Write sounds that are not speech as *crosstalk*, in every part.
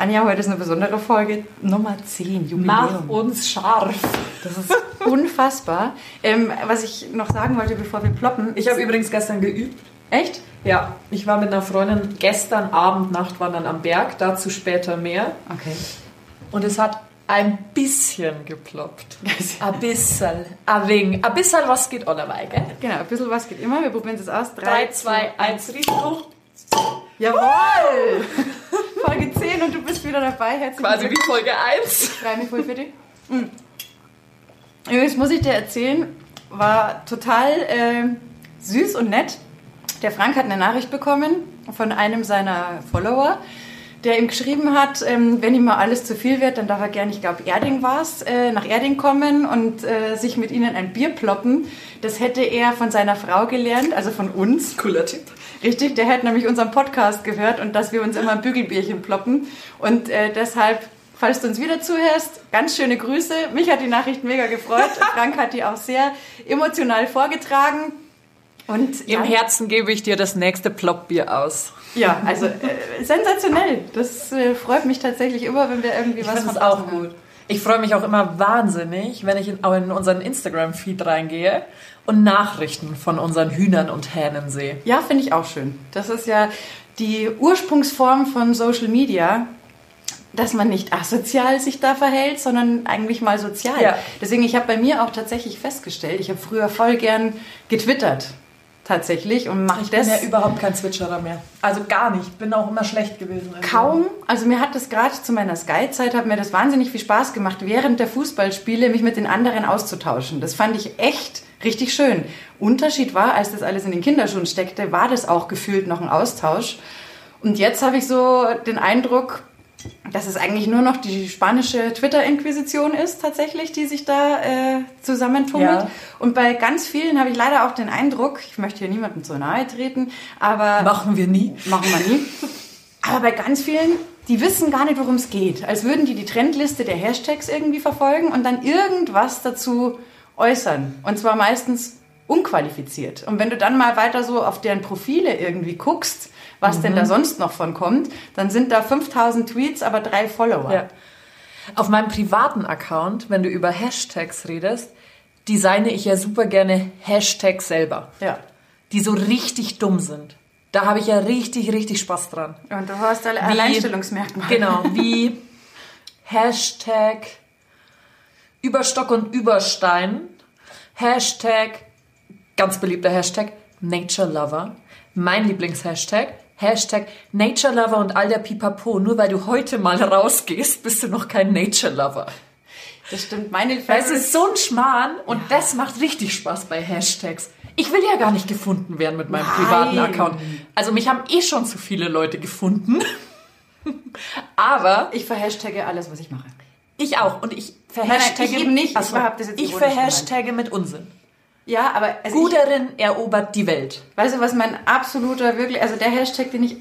Anja, heute ist eine besondere Folge, Nummer 10, Jubiläum. Mach uns scharf. Das ist unfassbar. Ähm, was ich noch sagen wollte, bevor wir ploppen. Ich habe übrigens gestern geübt. Echt? Ja, ich war mit einer Freundin gestern Abend Nachtwandern am Berg, dazu später mehr. Okay. Und es hat ein bisschen geploppt. *laughs* Ein bisschen. Ein wenig. Ein bisschen was geht auch dabei, gell? Genau, ein bisschen was geht immer. Wir probieren es aus. 3, 2, 1, Risiko. Jawohl! Folge 10 und du bist wieder dabei. Herzlich Quasi wie Folge 1. Ich freue mich voll für dich. Mhm. Übrigens muss ich dir erzählen, war total äh, süß und nett. Der Frank hat eine Nachricht bekommen von einem seiner Follower, der ihm geschrieben hat, ähm, wenn ihm mal alles zu viel wird, dann darf er gerne, ich glaube Erding war es, äh, nach Erding kommen und äh, sich mit ihnen ein Bier ploppen. Das hätte er von seiner Frau gelernt, also von uns. Cooler Tipp. Richtig, der hat nämlich unseren Podcast gehört und dass wir uns immer ein Bügelbierchen ploppen. Und äh, deshalb, falls du uns wieder zuhörst, ganz schöne Grüße. Mich hat die Nachricht mega gefreut. Frank hat die auch sehr emotional vorgetragen. Und Im ja, Herzen gebe ich dir das nächste Ploppbier aus. ja, also äh, sensationell. Das äh, freut mich tatsächlich immer, wenn wir irgendwie Ich was verpassen auch haben. gut. Ich freue mich auch immer wahnsinnig, wenn ich in, auch in unseren Instagram-Feed reingehe und Nachrichten von unseren Hühnern und Hähnen sehe. Ja, finde ich auch schön. Das ist ja die Ursprungsform von Social Media, dass man nicht asozial sich da verhält, sondern eigentlich mal sozial. Ja. Deswegen, ich habe bei mir auch tatsächlich festgestellt, ich habe früher voll gern getwittert. Tatsächlich und mache Ich bin das ja überhaupt kein Switcherer mehr. Also gar nicht. Bin auch immer schlecht gewesen. in kaum. Also mir hat das gerade zu meiner Sky-Zeit, hat mir das wahnsinnig viel Spaß gemacht, während der Fußballspiele mich mit den anderen auszutauschen. Das fand ich echt richtig schön. Unterschied war, als das alles in den Kinderschuhen steckte, war das auch gefühlt noch ein Austausch. Und jetzt habe ich so den Eindruck, dass es eigentlich nur noch die spanische Twitter-Inquisition ist, tatsächlich, die sich da äh, zusammentummelt. Ja. Und bei ganz vielen habe ich leider auch den Eindruck, ich möchte hier niemandem zu nahe treten, aber Machen wir nie. machen wir nie. Aber bei ganz vielen, die wissen gar nicht, worum es geht. Als würden die die Trendliste der Hashtags irgendwie verfolgen und dann irgendwas dazu äußern. Und zwar meistens unqualifiziert. Und wenn du dann mal weiter so auf deren Profile irgendwie guckst, was denn da sonst noch von kommt, dann sind da 5000 Tweets, aber drei Follower. Ja. Auf meinem privaten Account, wenn du über Hashtags redest, designe ich ja super gerne Hashtags selber, ja. die so richtig dumm sind. Da habe ich ja richtig, richtig Spaß dran. Und du hast alle Alleinstellungsmerkmale. Genau, wie *laughs* Hashtag Überstock und Überstein, Hashtag, ganz beliebter Hashtag, Nature Lover, mein Lieblingshashtag, Hashtag Nature Lover und all der Pipapo. Nur weil du heute mal rausgehst, bist du noch kein Nature Lover. Das stimmt. Meine Das Favorites ist so ein Schmarrn und das macht richtig Spaß bei Hashtags. Ich will ja gar nicht gefunden werden mit meinem Nein. privaten Account. Also mich haben eh schon zu viele Leute gefunden. *laughs* Aber ich verhashtage alles, was ich mache. ich auch. Und ich nein, verhashtage ich eben nicht. Ich Ach so. hab das jetzt ich ironisch verhashtage mit Unsinn. Ja, aber also ich, Guderin erobert die Welt. Weißt du, was mein absoluter wirklich, also der Hashtag, den ich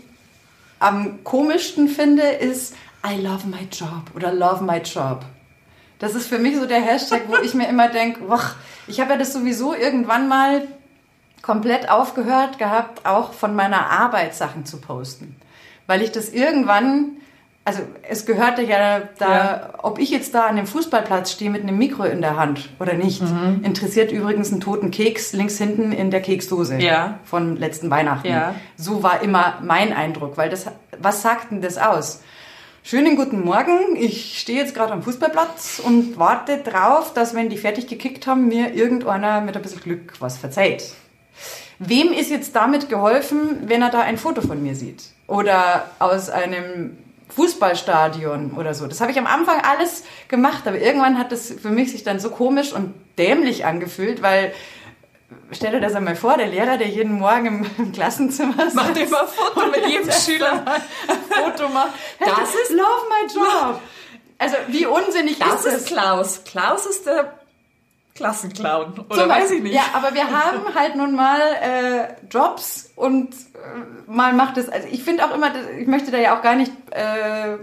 am komischsten finde, ist I love my job oder love my job. Das ist für mich so der Hashtag, wo ich mir immer denke, *laughs* ich habe ja das sowieso irgendwann mal komplett aufgehört gehabt, auch von meiner Arbeit Sachen zu posten. Weil ich das irgendwann, also es gehörte ja da, Ja. ob ich jetzt da an dem Fußballplatz stehe mit einem Mikro in der Hand oder nicht, interessiert übrigens einen toten Keks links hinten in der Keksdose Ja. von letzten Weihnachten. Ja. So war immer mein Eindruck, weil das, was sagt denn das aus? Schönen guten Morgen, ich stehe jetzt gerade am Fußballplatz und warte drauf, dass wenn die fertig gekickt haben, mir irgendeiner mit ein bisschen Glück was verzeiht. Wem ist jetzt damit geholfen, wenn er da ein Foto von mir sieht? Oder aus einem Fußballstadion oder so. Das habe ich am Anfang alles gemacht, aber irgendwann hat das für mich sich dann so komisch und dämlich angefühlt, weil stell dir das einmal vor, der Lehrer, der jeden Morgen im, im Klassenzimmer Macht sitzt immer Foto mit jedem *laughs* Schüler. ein Foto macht. Das ist- Love my job. *laughs* Also wie unsinnig Das ist das? ist Klaus. Klaus ist der Klassenclown. Oder Zum weiß ich nicht. Ja, aber wir haben halt nun mal äh, Jobs und äh, mal macht es. Also ich finde auch immer, ich möchte da ja auch gar nicht äh,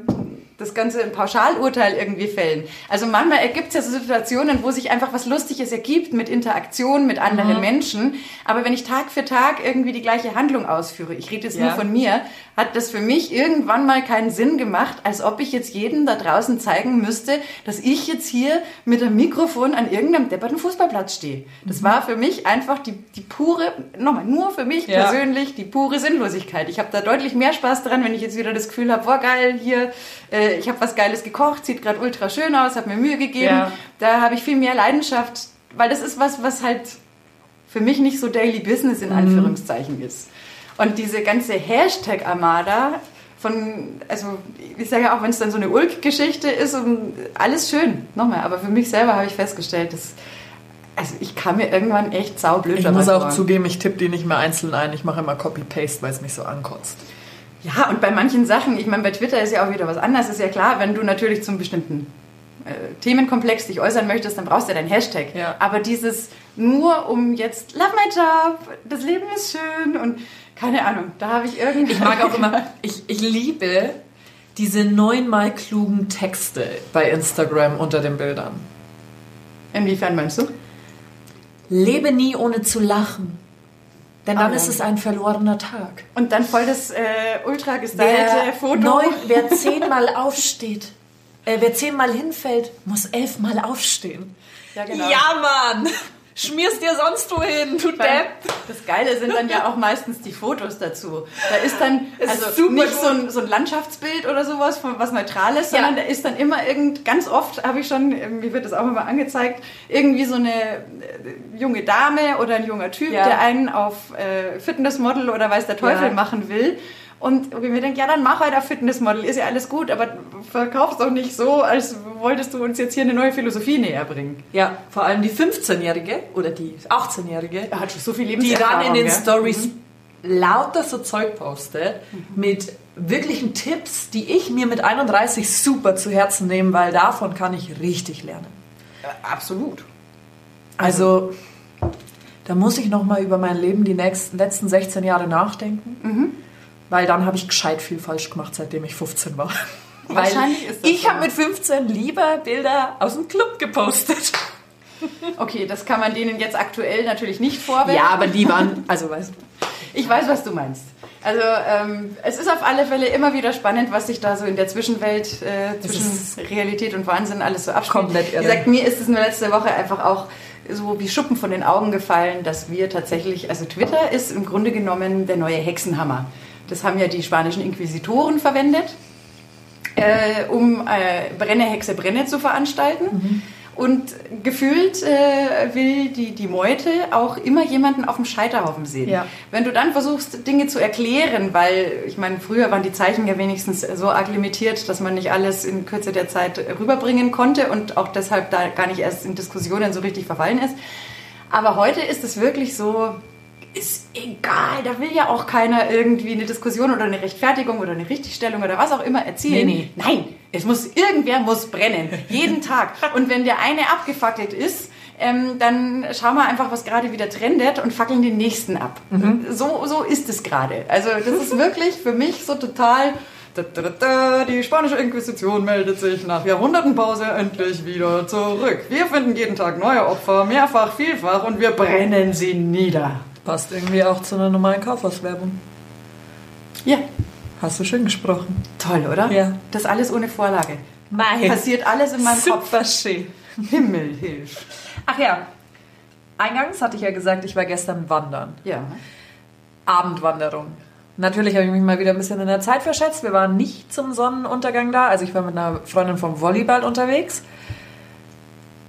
das ganze Pauschalurteil irgendwie fällen. Also manchmal ergibt es ja so Situationen, wo sich einfach was Lustiges ergibt mit Interaktion mit anderen mhm. Menschen. Aber wenn ich Tag für Tag irgendwie die gleiche Handlung ausführe, ich rede jetzt ja. nur von mir, hat das für mich irgendwann mal keinen Sinn gemacht, als ob ich jetzt jedem da draußen zeigen müsste, dass ich jetzt hier mit einem Mikrofon an irgendeinem depperten Fußballplatz stehe. Das mhm. war für mich einfach die, die pure, nochmal, nur für mich ja. persönlich, die pure Sinnlosigkeit. Ich habe da deutlich mehr Spaß dran, wenn ich jetzt wieder das Gefühl habe, boah geil, hier, äh, ich habe was Geiles gekocht, sieht gerade ultra schön aus, habe mir Mühe gegeben. Ja. Da habe ich viel mehr Leidenschaft, weil das ist was, was halt für mich nicht so Daily Business in mhm. Anführungszeichen ist. Und diese ganze Hashtag-Armada von, also ich sage ja auch, wenn es dann so eine Ulk-Geschichte ist und alles schön, nochmal, aber für mich selber habe ich festgestellt, dass also ich kam mir irgendwann echt saublöd Ich muss auch fahren. zugeben, ich tippe die nicht mehr einzeln ein, ich mache immer Copy-Paste, weil es mich so ankotzt. Ja, und bei manchen Sachen, ich meine, bei Twitter ist ja auch wieder was anderes, ist ja klar, wenn du natürlich zum bestimmten äh, Themenkomplex dich äußern möchtest, dann brauchst du ja deinen Hashtag. Ja. Aber dieses nur um jetzt, love my job, das Leben ist schön und keine Ahnung, da habe ich irgendwie. Ich mag auch *laughs* immer, ich, ich liebe diese neunmal klugen Texte bei Instagram unter den Bildern. Inwiefern meinst du? Lebe nie ohne zu lachen. Denn dann oh, ist es ein verlorener Tag. Und dann voll das äh, ultra gestylte Foto. Neun, wer *laughs* zehnmal aufsteht, äh, wer zehnmal hinfällt, muss elfmal aufstehen. Ja, genau. Ja, Mann! Schmierst dir sonst wohin, du Depp. Das Geile sind dann ja auch meistens die Fotos dazu. Da ist dann also nicht so ein, so ein, Landschaftsbild oder sowas, was Neutrales, sondern ja. da ist dann immer irgend, ganz oft habe ich schon, wie wird das auch immer angezeigt, irgendwie so eine äh, junge Dame oder ein junger Typ, ja. der einen auf äh, Fitnessmodel oder weiß der Teufel ja. machen will. Und ich mir denke, ja, dann mach halt ein Fitnessmodel, ist ja alles gut, aber verkauf's doch nicht so, als wolltest du uns jetzt hier eine neue Philosophie näher bringen. Ja, vor allem die 15-Jährige oder die 18-Jährige, hat schon so viel Lebenserfahrung. Die dann in den ja. Stories mhm. lauter so Zeug postet mhm. mit wirklichen Tipps, die ich mir mit 31 super zu Herzen nehme, weil davon kann ich richtig lernen. Ja, absolut. Also, da muss ich nochmal über mein Leben die nächsten, letzten 16 Jahre nachdenken. Mhm weil dann habe ich gescheit viel falsch gemacht, seitdem ich 15 war. *laughs* Wahrscheinlich ist das ich so. habe mit 15 lieber Bilder aus dem Club gepostet. *laughs* Okay, das kann man denen jetzt aktuell natürlich nicht vorwerfen. Ja, aber die waren, also weißt du. Ich weiß, was du meinst. Also ähm, es ist auf alle Fälle immer wieder spannend, was sich da so in der Zwischenwelt äh, zwischen Realität und Wahnsinn alles so abspielt. Komplett irre. Wie gesagt, mir ist es nur letzte Woche einfach auch so wie Schuppen von den Augen gefallen, dass wir tatsächlich, also Twitter ist im Grunde genommen der neue Hexenhammer. Das haben ja die spanischen Inquisitoren verwendet, äh, um äh, Brenne, Hexe, Brenne zu veranstalten. Mhm. Und gefühlt äh, will die, die Meute auch immer jemanden auf dem Scheiterhaufen sehen. Ja. Wenn du dann versuchst, Dinge zu erklären, weil ich meine, früher waren die Zeichen ja wenigstens so arg limitiert, dass man nicht alles in Kürze der Zeit rüberbringen konnte und auch deshalb da gar nicht erst in Diskussionen so richtig verfallen ist. Aber heute ist es wirklich so, ist egal, da will ja auch keiner irgendwie eine Diskussion oder eine Rechtfertigung oder eine Richtigstellung oder was auch immer erzielen. Nee, nee. Nein, es muss, irgendwer muss brennen, jeden Tag. *laughs* Und wenn der eine abgefackelt ist, ähm, dann schauen wir einfach, was gerade wieder trendet und fackeln den nächsten ab. Mhm. So, so ist es gerade. Also das ist wirklich für mich so total... Die spanische Inquisition meldet sich nach Jahrhundertenpause endlich wieder zurück. Wir finden jeden Tag neue Opfer, mehrfach, vielfach und wir brennen sie nieder. Passt irgendwie auch zu einer normalen Kaufhauswerbung. Ja. Hast du schön gesprochen. Toll, oder? Ja. Das alles ohne Vorlage. Nein. Passiert alles in meinem Super Kopf. Super schön. Himmel hilf. Ach ja. Eingangs hatte ich ja gesagt, ich war gestern wandern. Ja. Abendwanderung. Natürlich habe ich mich mal wieder ein bisschen in der Zeit verschätzt. Wir waren nicht zum Sonnenuntergang da. Also ich war mit einer Freundin vom Volleyball unterwegs.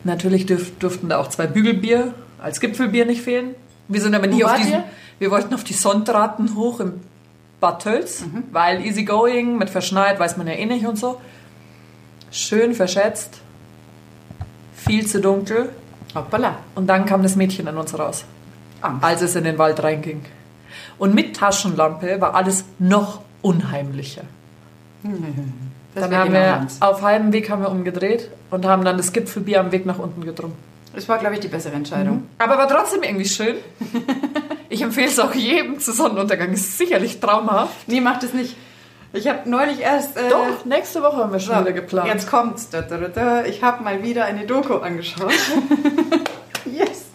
Natürlich dürf, durften da auch zwei Bügelbier als Gipfelbier nicht fehlen. Wir sind aber nie auf diesen, wir wollten auf die Sonntraten hoch im Bad Tölz, mhm. weil easygoing, mit verschneit, weiß man ja eh nicht und so. Schön verschätzt, viel zu dunkel. Hoppala. Und dann kam das Mädchen an uns raus, Angst. als es in den Wald reinging. Und mit Taschenlampe war alles noch unheimlicher. Mhm. dann haben wir auf halbem Weg haben wir umgedreht und haben dann das Gipfelbier am Weg nach unten getrunken. Das war, glaube ich, die bessere Entscheidung. Mhm. Aber war trotzdem irgendwie schön. *laughs* Ich empfehle es auch jedem zu Sonnenuntergang. Ist sicherlich traumhaft. Nee, macht es nicht. Ich habe neulich erst. Äh, Doch, nächste Woche haben wir schon so, wieder geplant. Jetzt kommt's. Da, da, da, da. Ich habe mal wieder eine Doku angeschaut. *laughs* yes.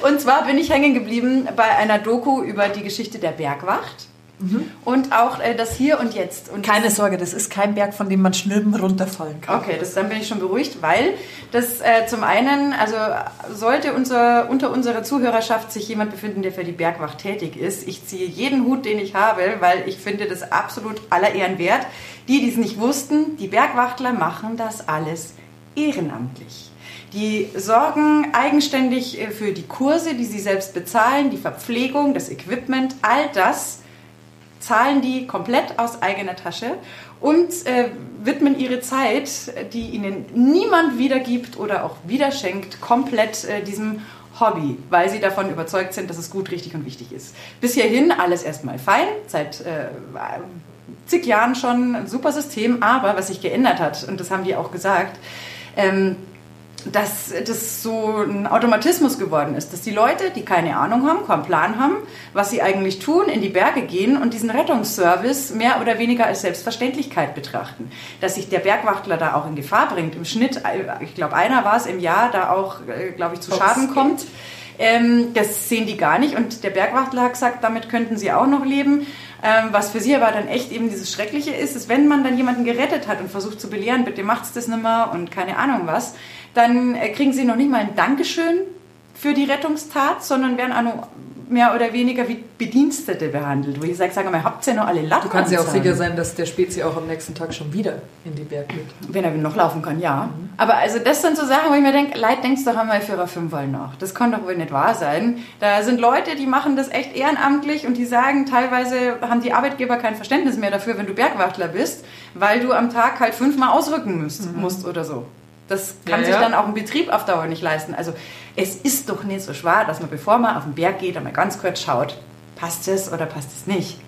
Und zwar bin ich hängen geblieben bei einer Doku über die Geschichte der Bergwacht. Und auch äh, das Hier und Jetzt. Und Keine Sorge, das ist kein Berg, von dem man schnürben runterfallen kann. Okay, das, dann bin ich schon beruhigt, weil das äh, zum einen, also sollte unser, unter unserer Zuhörerschaft sich jemand befinden, der für die Bergwacht tätig ist, ich ziehe jeden Hut, den ich habe, weil ich finde das absolut aller Ehren wert. Die, die es nicht wussten, die Bergwachtler machen das alles ehrenamtlich. Die sorgen eigenständig äh, für die Kurse, die sie selbst bezahlen, die Verpflegung, das Equipment, all das zahlen die komplett aus eigener Tasche und äh, widmen ihre Zeit, die ihnen niemand wiedergibt oder auch wiederschenkt, komplett äh, diesem Hobby, weil sie davon überzeugt sind, dass es gut, richtig und wichtig ist. Bis hierhin alles erstmal fein, seit äh, zig Jahren schon ein super System, aber was sich geändert hat, und das haben die auch gesagt, ähm, dass das so ein Automatismus geworden ist, dass die Leute, die keine Ahnung haben, keinen Plan haben, was sie eigentlich tun, in die Berge gehen und diesen Rettungsservice mehr oder weniger als Selbstverständlichkeit betrachten. Dass sich der Bergwachtler da auch in Gefahr bringt. Im Schnitt, ich glaube, einer war es im Jahr, da auch, äh, glaube ich, zu Schaden kommt. Ähm, das sehen die gar nicht und der Bergwachtler hat gesagt, damit könnten sie auch noch leben. Ähm, was für sie aber dann echt eben dieses Schreckliche ist, ist, wenn man dann jemanden gerettet hat und versucht zu belehren, bitte macht's das nicht mehr und keine Ahnung was, dann äh, kriegen sie noch nicht mal ein Dankeschön für die Rettungstat, sondern werden auch noch mehr oder weniger wie Bedienstete behandelt. Wo ich sage, sag mal, habt ihr noch alle Latten? Du kannst ja auch sicher sein, dass der Spezi auch am nächsten Tag schon wieder in die Berg geht. Wenn er noch laufen kann, ja. Aber also das sind so Sachen, wo ich mir denke, Leid, denkst doch einmal für Fünfmal nach. Das kann doch wohl nicht wahr sein. Da sind Leute, die machen das echt ehrenamtlich und die sagen, teilweise haben die Arbeitgeber kein Verständnis mehr dafür, wenn du Bergwachtler bist, weil du am Tag halt fünfmal ausrücken musst, musst oder so. Das kann Ja, sich ja. dann auch ein Betrieb auf Dauer nicht leisten. Also es ist doch nicht so schwer, dass man bevor man auf den Berg geht, einmal ganz kurz schaut, passt es oder passt es nicht.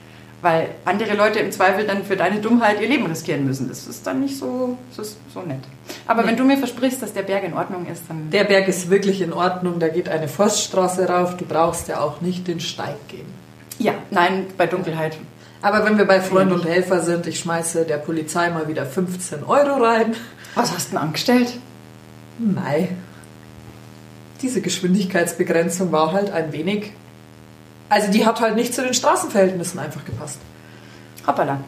Weil andere Leute im Zweifel dann für deine Dummheit ihr Leben riskieren müssen. Das ist dann nicht so, das ist so nett. Aber Nee. wenn du mir versprichst, dass der Berg in Ordnung ist, dann... Der Berg ist wirklich in Ordnung, da geht eine Forststraße rauf, du brauchst ja auch nicht den Steig gehen. Ja, nein, bei Dunkelheit. Aber wenn wir bei Freund und Helfer sind, ich schmeiße der Polizei mal wieder 15 Euro rein. Was hast du denn angestellt? Nein. Diese Geschwindigkeitsbegrenzung war halt ein wenig. Also die hat halt nicht zu den Straßenverhältnissen einfach gepasst. Hoppala.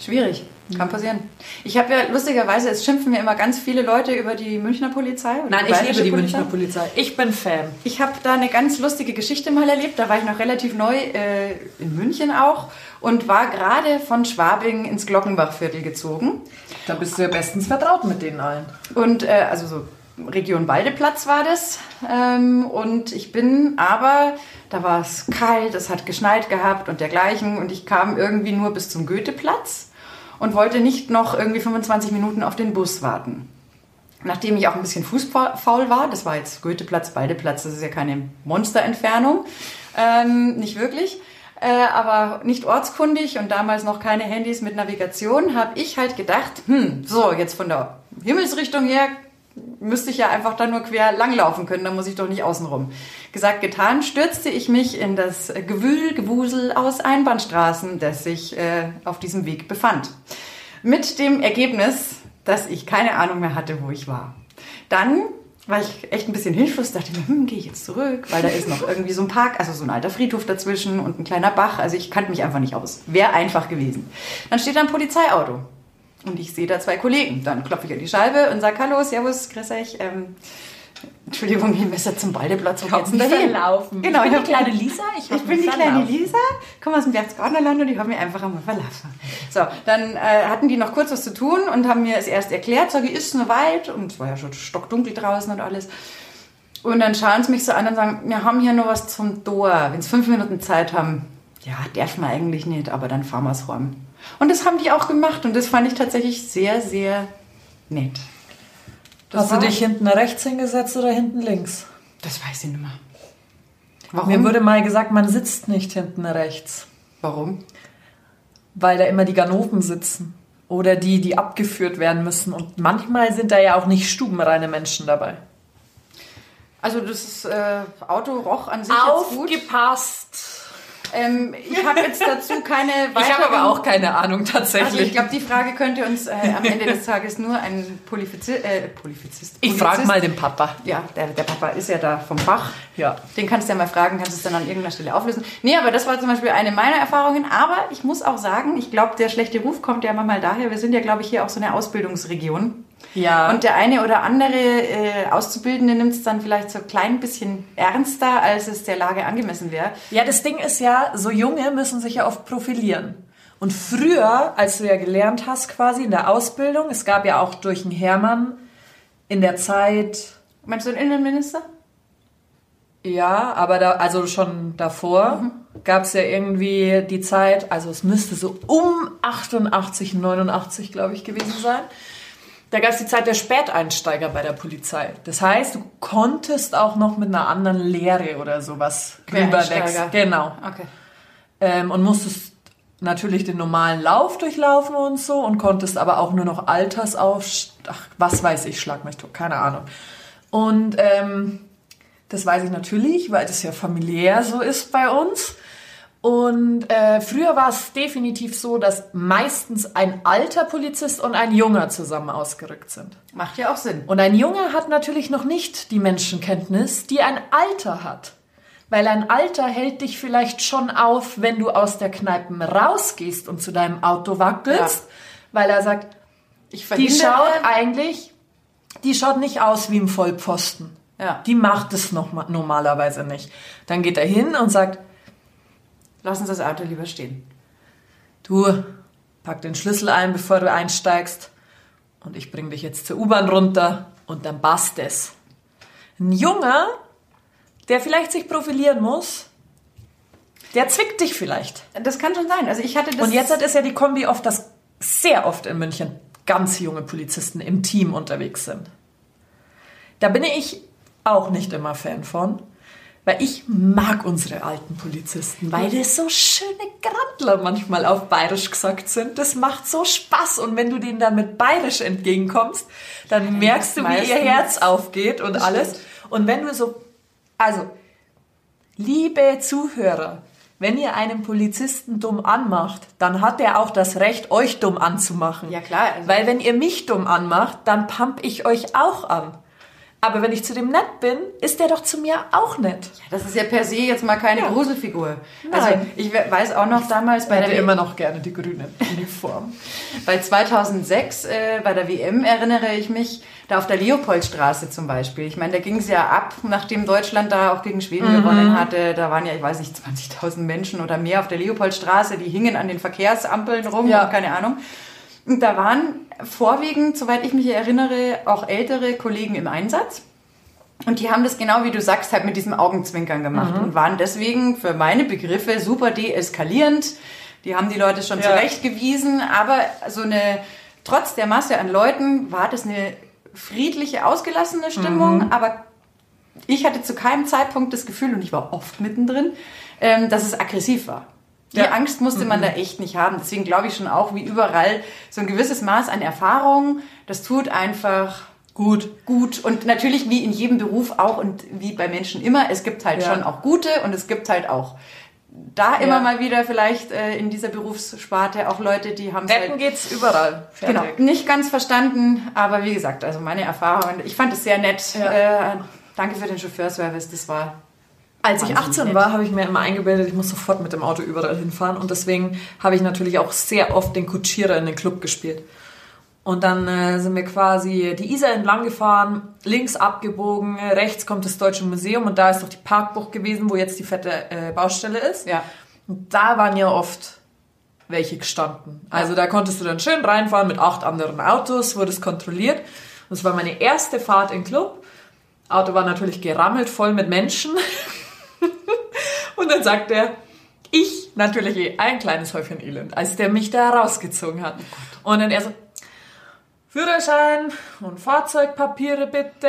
Schwierig. Kann passieren. Ich habe ja lustigerweise, es schimpfen mir immer ganz viele Leute über die Münchner Polizei. oder Nein, ich liebe die Polizei. Münchner Polizei. Ich bin Fan. Ich habe da eine ganz lustige Geschichte mal erlebt. Da war ich noch relativ neu äh, in München auch und war gerade von Schwabing ins Glockenbachviertel gezogen. Da bist du ja bestens vertraut mit denen allen. Und äh, also so Region Waldeplatz war das. Ähm, und ich bin aber, da war es kalt, es hat geschneit gehabt und dergleichen. Und ich kam irgendwie nur bis zum Goetheplatz und wollte nicht noch irgendwie 25 Minuten auf den Bus warten. Nachdem ich auch ein bisschen fußfaul war, das war jetzt Goetheplatz, Waldeplatz, das ist ja keine Monsterentfernung, ähm, nicht wirklich, äh, aber nicht ortskundig und damals noch keine Handys mit Navigation, habe ich halt gedacht, hm, so, jetzt von der Himmelsrichtung her müsste ich ja einfach da nur quer langlaufen können, da muss ich doch nicht außenrum. Gesagt, getan, stürzte ich mich in das Gewühl, Gewusel aus Einbahnstraßen, das sich äh, auf diesem Weg befand. Mit dem Ergebnis, dass ich keine Ahnung mehr hatte, wo ich war. Dann war ich echt ein bisschen hilflos, dachte mir, hm, gehe ich jetzt zurück, weil da ist noch irgendwie so ein Park, also so ein alter Friedhof dazwischen und ein kleiner Bach. Also ich kannte mich einfach nicht aus. Wäre einfach gewesen. Dann steht da ein Polizeiauto. Und ich sehe da zwei Kollegen. Dann klopfe ich an die Scheibe und sage, hallo, servus, grüß euch. Ähm, Entschuldigung, ich müsste zum Baldeplatz. Wo hab geht's denn mich verlaufen. Genau, Ich bin die kleine Lisa, ich Ich bin die kleine verlaufen. Lisa, komme aus dem Berchtesgadenerland und ich habe mich einfach einmal verlaufen. So, dann äh, hatten die noch kurz was zu tun und haben mir es erst erklärt, sage ich, ist nur weit und es war ja schon stockdunkel draußen und alles. Und dann schauen sie mich so an und sagen, wir haben hier noch was zum Tor. Wenn sie fünf Minuten Zeit haben, ja, darf man eigentlich nicht, aber dann fahren wir es heim. Und das haben die auch gemacht und das fand ich tatsächlich sehr, sehr nett. Das Hast du dich hinten rechts hingesetzt oder hinten links? Das weiß ich nicht mehr. Warum? Mir wurde mal gesagt, man sitzt nicht hinten rechts, Warum? weil da immer die Ganoven sitzen. Oder die, die abgeführt werden müssen. Und manchmal sind da ja auch nicht stubenreine Menschen dabei. Also das ist, äh, Auto roch an sich jetzt gut. Aufgepasst! Ähm, ich habe jetzt dazu keine *laughs* weiteren... Ich habe aber auch keine Ahnung tatsächlich. Also ich glaube, die Frage könnte uns äh, am Ende des Tages nur ein Polifizi äh, Polizist... Ich frage mal den Papa. Ja, der, der Papa ist ja da vom Fach. Ja. Den kannst du ja mal fragen, kannst es dann an irgendeiner Stelle auflösen. Nee, aber das war zum Beispiel eine meiner Erfahrungen. Aber ich muss auch sagen, ich glaube, der schlechte Ruf kommt ja manchmal daher. Wir sind ja, glaube ich, hier auch so eine Ausbildungsregion. Ja. Und der eine oder andere äh, Auszubildende nimmt es dann vielleicht so ein klein bisschen ernster, als es der Lage angemessen wäre. Ja, das Ding ist ja, so Junge müssen sich ja oft profilieren. Und früher, als du ja gelernt hast quasi in der Ausbildung, es gab ja auch durch den Hermann in der Zeit, Meinst du den Innenminister? ja, aber da, also schon davor gab es ja irgendwie die Zeit, also es müsste so um 88, 89, glaube ich, gewesen sein. Da gab es die Zeit der Späteinsteiger bei der Polizei. Das heißt, du konntest auch noch mit einer anderen Lehre oder sowas rüberwechseln. Genau. Okay. ähm, und musstest natürlich den normalen Lauf durchlaufen und so und konntest aber auch nur noch Altersauf, ach, was weiß ich, schlag mich tot, keine Ahnung. Und ähm, das weiß ich natürlich, weil das ja familiär so ist bei uns. Und äh, früher war es definitiv so, dass meistens ein alter Polizist und ein junger zusammen ausgerückt sind. Macht ja auch Sinn. Und ein Junger hat natürlich noch nicht die Menschenkenntnis, die ein Alter hat. Weil ein Alter hält dich vielleicht schon auf, wenn du aus der Kneipe rausgehst und zu deinem Auto wackelst, weil er sagt, Ich die schaut eigentlich, die schaut nicht aus wie im Vollpfosten. Ja. Die macht es noch ma- normalerweise nicht. Dann geht er hin und sagt, Lass uns das Auto lieber stehen. du, pack den Schlüssel ein, bevor du einsteigst und ich bring dich jetzt zur U-Bahn runter und dann passt es. Ein Junger, der vielleicht sich profilieren muss, der zwickt dich vielleicht. Das kann schon sein. Also ich hatte das. Und jetzt hat es ja die Kombi oft, dass sehr oft in München ganz junge Polizisten im Team unterwegs sind. Da bin ich auch nicht immer Fan von, weil ich mag unsere alten Polizisten, weil das so schöne Grandler manchmal auf Bayerisch gesagt sind. Das macht so Spaß und wenn du denen dann mit Bayerisch entgegenkommst, dann merkst du, wie ihr Herz aufgeht und alles. Und wenn du so, also Liebe Zuhörer, wenn ihr einen Polizisten dumm anmacht, dann hat er auch das Recht, euch dumm anzumachen. Ja, klar, also- Weil wenn ihr mich dumm anmacht, dann pump ich euch auch an. Aber wenn ich zu dem nett bin, ist der doch zu mir auch nett. das ist ja per se jetzt mal keine Ja. Gruselfigur. Nein. Also ich we- weiß auch noch damals bei der, immer noch gerne die grüne Uniform. *laughs* bei 2006 äh, bei der WM erinnere ich mich da auf der Leopoldstraße zum Beispiel. Ich meine, da ging es ja ab, nachdem Deutschland da auch gegen Schweden gewonnen hatte. Da waren ja, ich weiß nicht, 20.000 Menschen oder mehr auf der Leopoldstraße. Die hingen an den Verkehrsampeln rum Ja. und keine Ahnung. Und da waren vorwiegend, soweit ich mich erinnere, auch ältere Kollegen im Einsatz. Und die haben das genau wie du sagst, halt mit diesem Augenzwinkern gemacht Mhm. und waren deswegen für meine Begriffe super deeskalierend. Die haben die Leute schon Ja. zurechtgewiesen, aber so eine, trotz der Masse an Leuten war das eine friedliche, ausgelassene Stimmung, Mhm. aber ich hatte zu keinem Zeitpunkt das Gefühl, und ich war oft mittendrin, ähm, dass es aggressiv war. Die Ja. Angst musste man da echt nicht haben. Deswegen glaube ich schon auch, wie überall, so ein gewisses Maß an Erfahrung, das tut einfach gut. Gut. Und natürlich wie in jedem Beruf auch und wie bei Menschen immer, es gibt halt Ja. schon auch gute und es gibt halt auch da immer Ja. mal wieder vielleicht äh, in dieser Berufssparte auch Leute, die haben Retten halt geht's überall. Genau, Fertig. nicht ganz verstanden, aber wie gesagt, also meine Erfahrung, ich fand es sehr nett. Ja. Äh, danke für den Chauffeurservice, das war Als ich Wahnsinnig 18 nett. war, habe ich mir immer eingebildet, ich muss sofort mit dem Auto überall hinfahren. Und deswegen habe ich natürlich auch sehr oft den Kutschierer in den Club gespielt. Und dann äh, sind wir quasi die Isar entlang gefahren, links abgebogen, rechts kommt das Deutsche Museum und da ist doch die Parkbucht gewesen, wo jetzt die fette äh, Baustelle ist. ja. Und da waren ja oft welche gestanden. Also da konntest du dann schön reinfahren mit acht anderen Autos, wurde es kontrolliert. Das war meine erste Fahrt im Club. Auto war natürlich gerammelt, voll mit Menschen. *laughs* Und dann sagt er, ich natürlich eh ein kleines Häufchen Elend, als der mich da rausgezogen hat. Und dann er so, Führerschein und Fahrzeugpapiere bitte.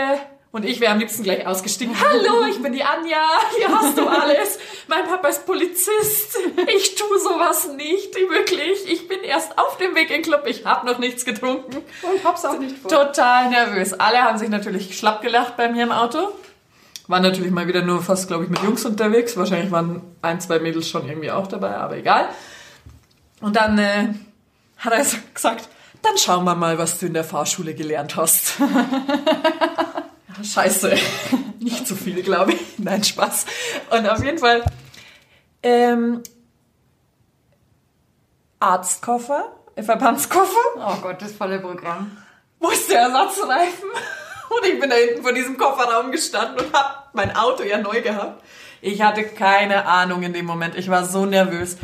Und ich wäre am liebsten gleich ausgestiegen. Hallo, ich bin die Anja. Hier hast du alles. Mein Papa ist Polizist. Ich tue sowas nicht. Wirklich. Ich bin erst auf dem Weg in den Club. Ich habe noch nichts getrunken. Und hab's auch nicht vor. Total nervös. Alle haben sich natürlich schlapp gelacht bei mir im Auto. War natürlich mal wieder nur fast, glaube ich, mit Jungs unterwegs. Wahrscheinlich waren ein, zwei Mädels schon irgendwie auch dabei, aber egal. Und dann äh, hat er *laughs* gesagt, dann schauen wir mal, was du in der Fahrschule gelernt hast. *laughs* Scheiße. *laughs* Nicht zu viel, glaube ich. Nein, Spaß. Und auf jeden Fall ähm, Arztkoffer, Verbandskoffer. Oh Gott, das volle Programm. Wo ich bin da hinten vor diesem Kofferraum gestanden und hab mein Auto ja neu gehabt. Ich hatte keine Ahnung in dem Moment. Ich war so nervös.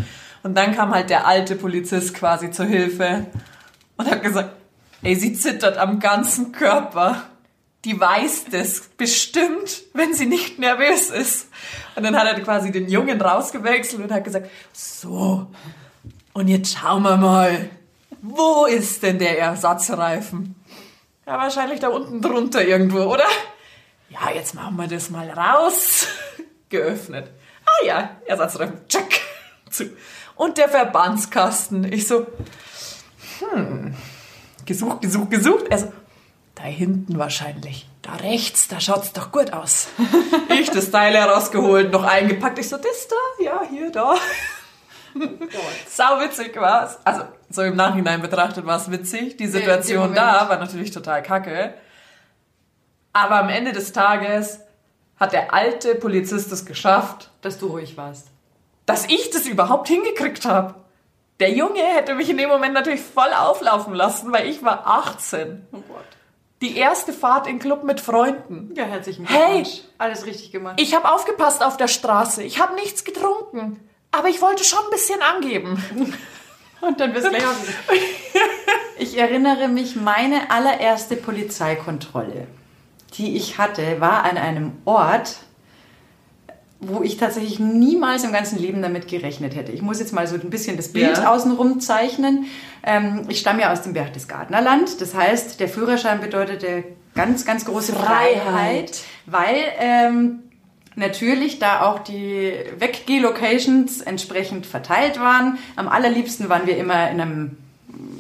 Und dann kam halt der alte Polizist quasi zur Hilfe und hat gesagt, ey, sie zittert am ganzen Körper. Die weiß das bestimmt, wenn sie nicht nervös ist. Und dann hat er quasi den Jungen rausgewechselt und hat gesagt, so, und jetzt schauen wir mal, wo ist denn der Ersatzreifen? Ja, wahrscheinlich da unten drunter irgendwo, oder? Ja, jetzt machen wir das mal raus. *laughs* Geöffnet. Ah ja, Ersatzreifen. Check. Zu. Und der Verbandskasten. Ich so, hm, gesucht, gesucht, gesucht. Also, da hinten wahrscheinlich. Da rechts, da schaut's doch gut aus. *laughs* ich das Teil herausgeholt, noch eingepackt. Ich so, das da? Ja, hier, da. *laughs* Sau witzig war's. Also, so im Nachhinein betrachtet war es witzig. Die Situation da war natürlich total kacke. Aber am Ende des Tages hat der alte Polizist es geschafft, dass du ruhig warst. Dass ich das überhaupt hingekriegt habe. Der Junge hätte mich in dem Moment natürlich voll auflaufen lassen, weil ich war 18. Oh Gott. Die erste Fahrt in Club mit Freunden. Ja, herzlichen Glückwunsch. Hey, alles richtig gemacht. Ich habe aufgepasst auf der Straße. Ich habe nichts getrunken. Aber ich wollte schon ein bisschen angeben. Und dann bist du gleich *laughs* Ich erinnere mich, meine allererste Polizeikontrolle, die ich hatte, war an einem Ort, wo ich tatsächlich niemals im ganzen Leben damit gerechnet hätte. Ich muss jetzt mal so ein bisschen das Bild ja. außenrum zeichnen. Ähm, ich stamme ja aus dem Berchtesgadenerland. Das heißt, der Führerschein bedeutete ganz, ganz große Freiheit, Freiheit weil ähm, natürlich da auch die Weggeh-Locations entsprechend verteilt waren. Am allerliebsten waren wir immer in einem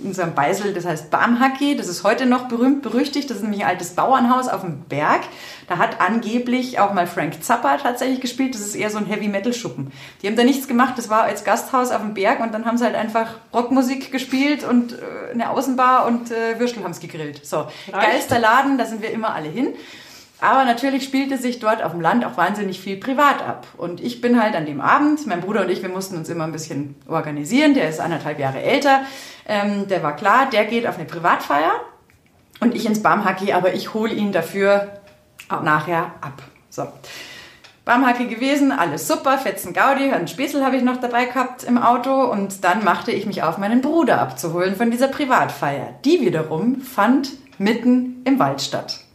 in unserem Beisel, das heißt Barmhacki, das ist heute noch berühmt berüchtigt, das ist nämlich ein altes Bauernhaus auf dem Berg. Da hat angeblich auch mal Frank Zappa tatsächlich gespielt, das ist eher so ein Heavy-Metal-Schuppen. Die haben da nichts gemacht, das war als Gasthaus auf dem Berg und dann haben sie halt einfach Rockmusik gespielt und äh, eine Außenbar und äh, Würstel haben sie gegrillt. So, Reicht. geilster Laden, da sind wir immer alle hin. Aber natürlich spielte sich dort auf dem Land auch wahnsinnig viel privat ab. Und ich bin halt an dem Abend, mein Bruder und ich, wir mussten uns immer ein bisschen organisieren. Der ist anderthalb Jahre älter. Ähm, der war klar, der geht auf eine Privatfeier und ich ins Barmhacki, aber ich hole ihn dafür ab. nachher ab. So. Barmhacki gewesen, alles super, fetzen Gaudi, einen Späßel habe ich noch dabei gehabt im Auto und dann machte ich mich auf, meinen Bruder abzuholen von dieser Privatfeier. Die wiederum fand mitten im Wald statt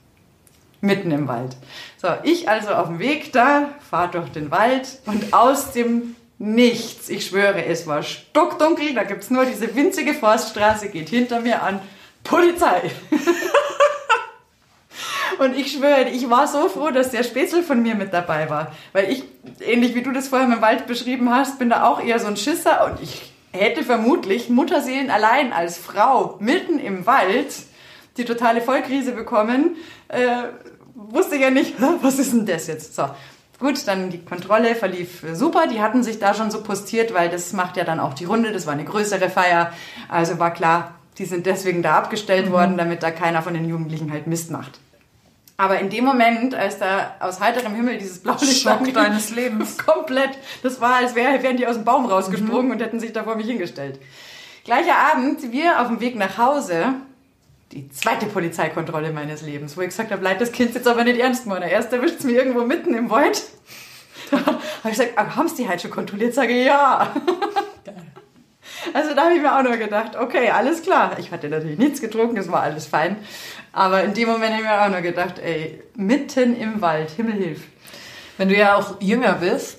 mitten im Wald. So, ich also auf dem Weg da, fahre durch den Wald und aus dem Nichts, ich schwöre, es war stockdunkel, da gibt's nur diese winzige Forststraße, geht hinter mir an, Polizei. *laughs* Und ich schwöre, ich war so froh, dass der Spätzle von mir mit dabei war. Weil ich, ähnlich wie du das vorher im Wald beschrieben hast, bin da auch eher so ein Schisser und ich hätte vermutlich Mutterseelen allein als Frau mitten im Wald die totale Vollkrise bekommen, äh, wusste ja nicht, was ist denn das jetzt? So. Gut, dann die Kontrolle verlief super. Die hatten sich da schon so postiert, weil das macht ja dann auch die Runde. Das war eine größere Feier. Also war klar, die sind deswegen da abgestellt mhm. worden, damit da keiner von den Jugendlichen halt Mist macht. Aber in dem Moment, als da aus heiterem Himmel dieses Blaulicht Schock deines Lebens. *laughs* komplett, das war, als wären die aus dem Baum rausgesprungen mhm. und hätten sich da vor mich hingestellt. Gleicher Abend, wir auf dem Weg nach Hause, die zweite Polizeikontrolle meines Lebens, wo ich gesagt habe, leid das Kind jetzt aber nicht ernst machen. Erst erwischt es mich irgendwo mitten im Wald. *laughs* Da habe ich gesagt, haben Sie die halt schon kontrolliert? Sage ja. *laughs* Also da habe ich mir auch nur gedacht, okay, alles klar. Ich hatte natürlich nichts getrunken, es war alles fein. Aber in dem Moment habe ich mir auch nur gedacht, ey, mitten im Wald, Himmel hilf. Wenn du ja auch jünger bist,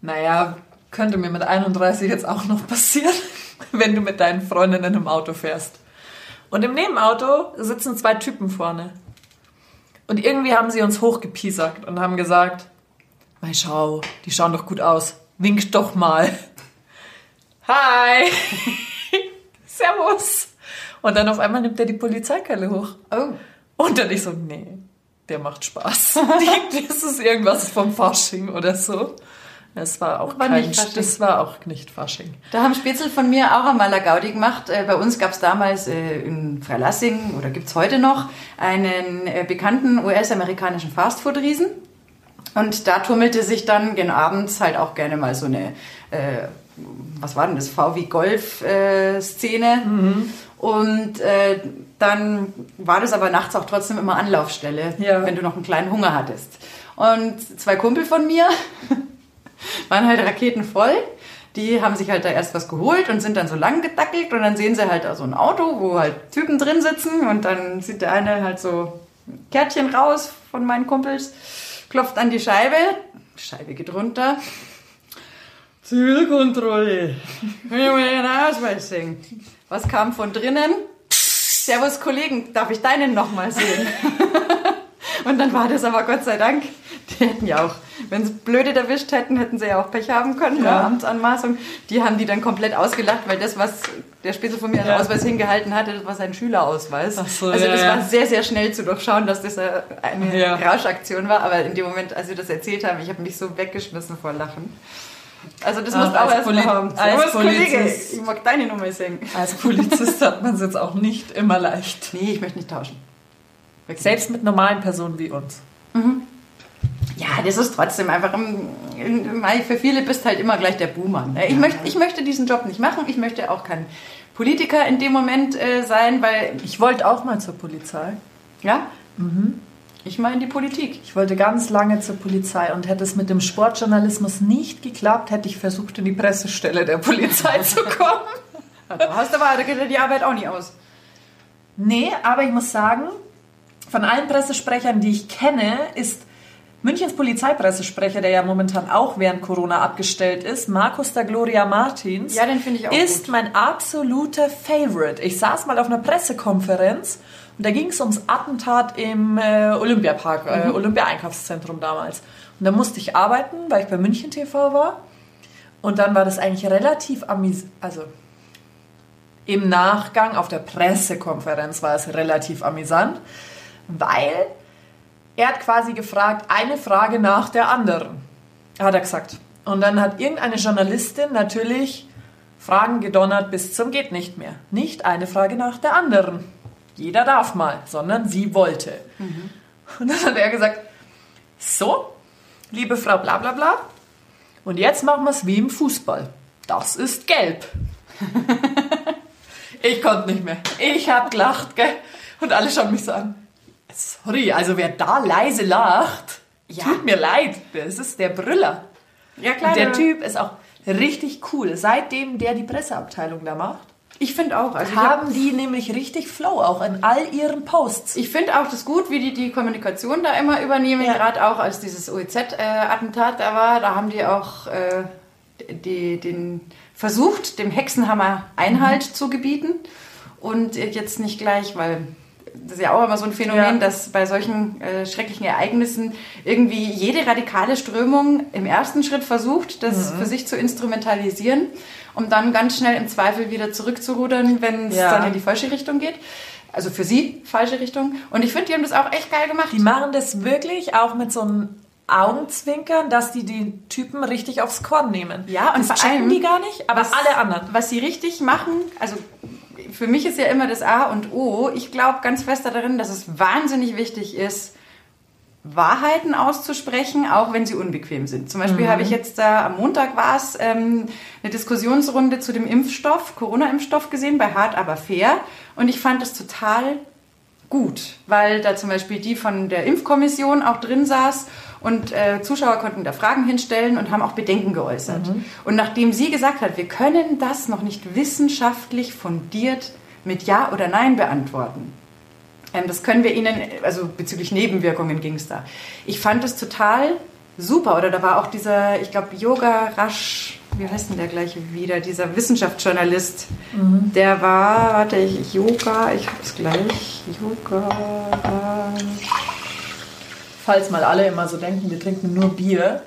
naja, könnte mir mit 31 jetzt auch noch passieren, *laughs* wenn du mit deinen Freundinnen im Auto fährst. Und im Nebenauto sitzen zwei Typen vorne. Und irgendwie haben sie uns hochgepiesackt und haben gesagt, Mei, schau, die schauen doch gut aus. Winkt doch mal. *laughs* Hi. *laughs* Servus. Und dann auf einmal nimmt er die Polizeikeile hoch. Oh. Und dann ich so, nee, der macht Spaß. *laughs* Das ist irgendwas vom Fasching oder so. Das war auch War kein, das war auch nicht Fasching. Da haben Spätzl von mir auch einmal eine Gaudi gemacht. Äh, Bei uns gab es damals äh, in Freilassing oder gibt es heute noch einen äh, bekannten US-amerikanischen Fastfood-Riesen. Und da tummelte sich dann gen Abends halt auch gerne mal so eine, äh, was war denn das, VW-Golf-Szene. Und äh, dann war das aber nachts auch trotzdem immer Anlaufstelle, Ja. wenn du noch einen kleinen Hunger hattest. Und zwei Kumpel von mir *laughs* *laughs* waren halt raketenvoll. Die haben sich halt da erst was geholt und sind dann so lang gedackelt und dann sehen sie halt da so ein Auto, wo halt Typen drin sitzen und dann sieht der eine halt so ein Kärtchen raus von meinen Kumpels, klopft an die Scheibe, Scheibe geht runter. Zielkontrolle. Kann ich Ihren Ausweis sehen? Was kam von drinnen? Servus Kollegen, darf ich deinen nochmal sehen? *laughs* Und dann war das aber Gott sei Dank, die hätten ja auch, wenn sie blöde erwischt hätten, hätten sie ja auch Pech haben können, ja. Ja. Amtsanmaßung. Die haben die dann komplett ausgelacht, weil das, was der Spätzle von mir als Ja. Ausweis hingehalten hatte, das war sein Schülerausweis. So, also das ja. war sehr, sehr schnell zu durchschauen, dass das eine Ja. Rauschaktion war. Aber in dem Moment, als wir das erzählt haben, ich habe mich so weggeschmissen vor Lachen. Also das du auch als erst Poli- mal haben. als Kollege, Polizist. ich mag deine Nummer singen. Als Polizist hat man es jetzt auch nicht immer leicht. Nee, ich möchte nicht tauschen. Wirklich. Selbst mit normalen Personen wie uns. Ja, das ist trotzdem einfach, im- im- Mai, für viele bist halt immer gleich der Buhmann. ne? Ich, möchte, ich möchte diesen Job nicht machen, ich möchte auch kein Politiker in dem Moment äh, sein, weil, Ich wollte auch mal zur Polizei. ja, ich mal in die Politik. Ich wollte ganz lange zur Polizei und hätte es mit dem Sportjournalismus nicht geklappt, hätte ich versucht, in die Pressestelle der Polizei zu *laughs* kommen. Da hast du aber, da geht ja die Arbeit auch nicht aus. Nee, aber ich muss sagen, von allen Pressesprechern, die ich kenne, ist Münchens Polizeipressesprecher, der ja momentan auch während Corona abgestellt ist, Markus da Gloria Martins, Ja, den ich auch ist gut. mein absoluter Favorite. Ich saß mal auf einer Pressekonferenz und da ging es ums Attentat im äh, Olympiapark, äh, Olympia-Einkaufszentrum damals. Und da musste ich arbeiten, weil ich bei München TV war. Und dann war das eigentlich relativ amis also im Nachgang auf der Pressekonferenz war es relativ amüsant, weil er hat quasi gefragt, eine Frage nach der anderen, hat er gesagt. Und dann hat irgendeine Journalistin natürlich Fragen gedonnert bis zum geht nicht mehr. Nicht eine Frage nach der anderen. Jeder darf mal, sondern sie wollte. Und dann hat er gesagt, so, liebe Frau bla bla bla, und jetzt machen wir es wie im Fußball. Das ist gelb. *laughs* ich konnte nicht mehr. Ich hab gelacht, gell? Und alle schauen mich so an. Sorry, also wer da leise lacht, Ja. tut mir leid. Das ist der Brüller. Ja, klar. Und der Typ ist auch richtig cool. Seitdem der die Presseabteilung da macht, Ich finde auch. Also haben die nämlich richtig Flow auch in all ihren Posts. Ich finde auch das gut, wie die die Kommunikation da immer übernehmen. Ja. Gerade auch als dieses OEZ-Attentat da war, da haben die auch äh, die, den versucht, dem Hexenhammer Einhalt Mhm. zu gebieten. Und jetzt nicht gleich, weil das ist ja auch immer so ein Phänomen, Ja. dass bei solchen äh, schrecklichen Ereignissen irgendwie jede radikale Strömung im ersten Schritt versucht, das Mhm. für sich zu instrumentalisieren, um dann ganz schnell im Zweifel wieder zurückzurudern, wenn es Ja. dann in die falsche Richtung geht. Also für sie falsche Richtung. Und ich finde, die haben das auch echt geil gemacht. Die machen das wirklich auch mit so einem Augenzwinkern, dass die die Typen richtig aufs Korn nehmen. Ja, und das vor allem, die gar nicht, aber was- alle anderen. Was sie richtig machen, also für mich ist ja immer das A und O. Ich glaube ganz fest darin, dass es wahnsinnig wichtig ist, Wahrheiten auszusprechen, auch wenn sie unbequem sind. Zum Beispiel habe ich jetzt da am Montag war es ähm, eine Diskussionsrunde zu dem Impfstoff, Corona-Impfstoff gesehen bei Hart aber fair und ich fand das total gut, weil da zum Beispiel die von der Impfkommission auch drin saß und äh, Zuschauer konnten da Fragen hinstellen und haben auch Bedenken geäußert. Und nachdem sie gesagt hat, wir können das noch nicht wissenschaftlich fundiert mit Ja oder Nein beantworten, ähm, das können wir Ihnen, also bezüglich Nebenwirkungen ging es da. Ich fand das total super. Oder da war auch dieser, ich glaube, Yoga Rasch, wie heißt denn der gleiche wieder, dieser Wissenschaftsjournalist. Der war, warte, ich, Yoga, ich hab's gleich. Yoga Rasch. Falls mal alle immer so denken, wir trinken nur Bier.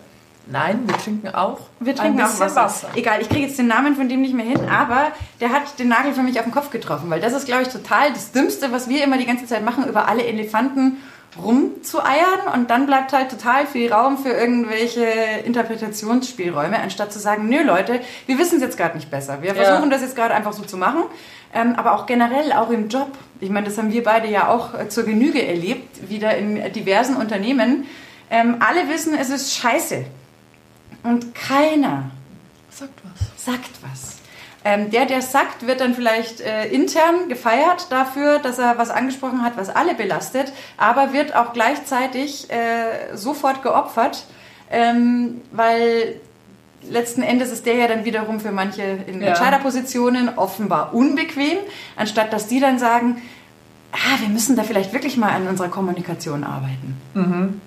Nein, wir trinken auch. Wir trinken ein auch Wasser. Wasser. Egal, ich kriege jetzt den Namen von dem nicht mehr hin, aber der hat den Nagel für mich auf den Kopf getroffen, weil das ist, glaube ich, total das Dümmste, was wir immer die ganze Zeit machen, über alle Elefanten rumzueiern und dann bleibt halt total viel Raum für irgendwelche Interpretationsspielräume, anstatt zu sagen, nö Leute, wir wissen es jetzt gerade nicht besser. Wir Ja. versuchen das jetzt gerade einfach so zu machen, ähm, aber auch generell, auch im Job. Ich meine, das haben wir beide ja auch äh, zur Genüge erlebt, wieder in diversen Unternehmen. Ähm, alle wissen, es ist scheiße. Und keiner Sagt was. sagt was. Ähm, der, der sagt, wird dann vielleicht äh, intern gefeiert dafür, dass er was angesprochen hat, was alle belastet, aber wird auch gleichzeitig äh, sofort geopfert, ähm, weil letzten Endes ist der ja dann wiederum für manche in Ja. Entscheiderpositionen offenbar unbequem, anstatt dass die dann sagen, ah, wir müssen da vielleicht wirklich mal an unserer Kommunikation arbeiten.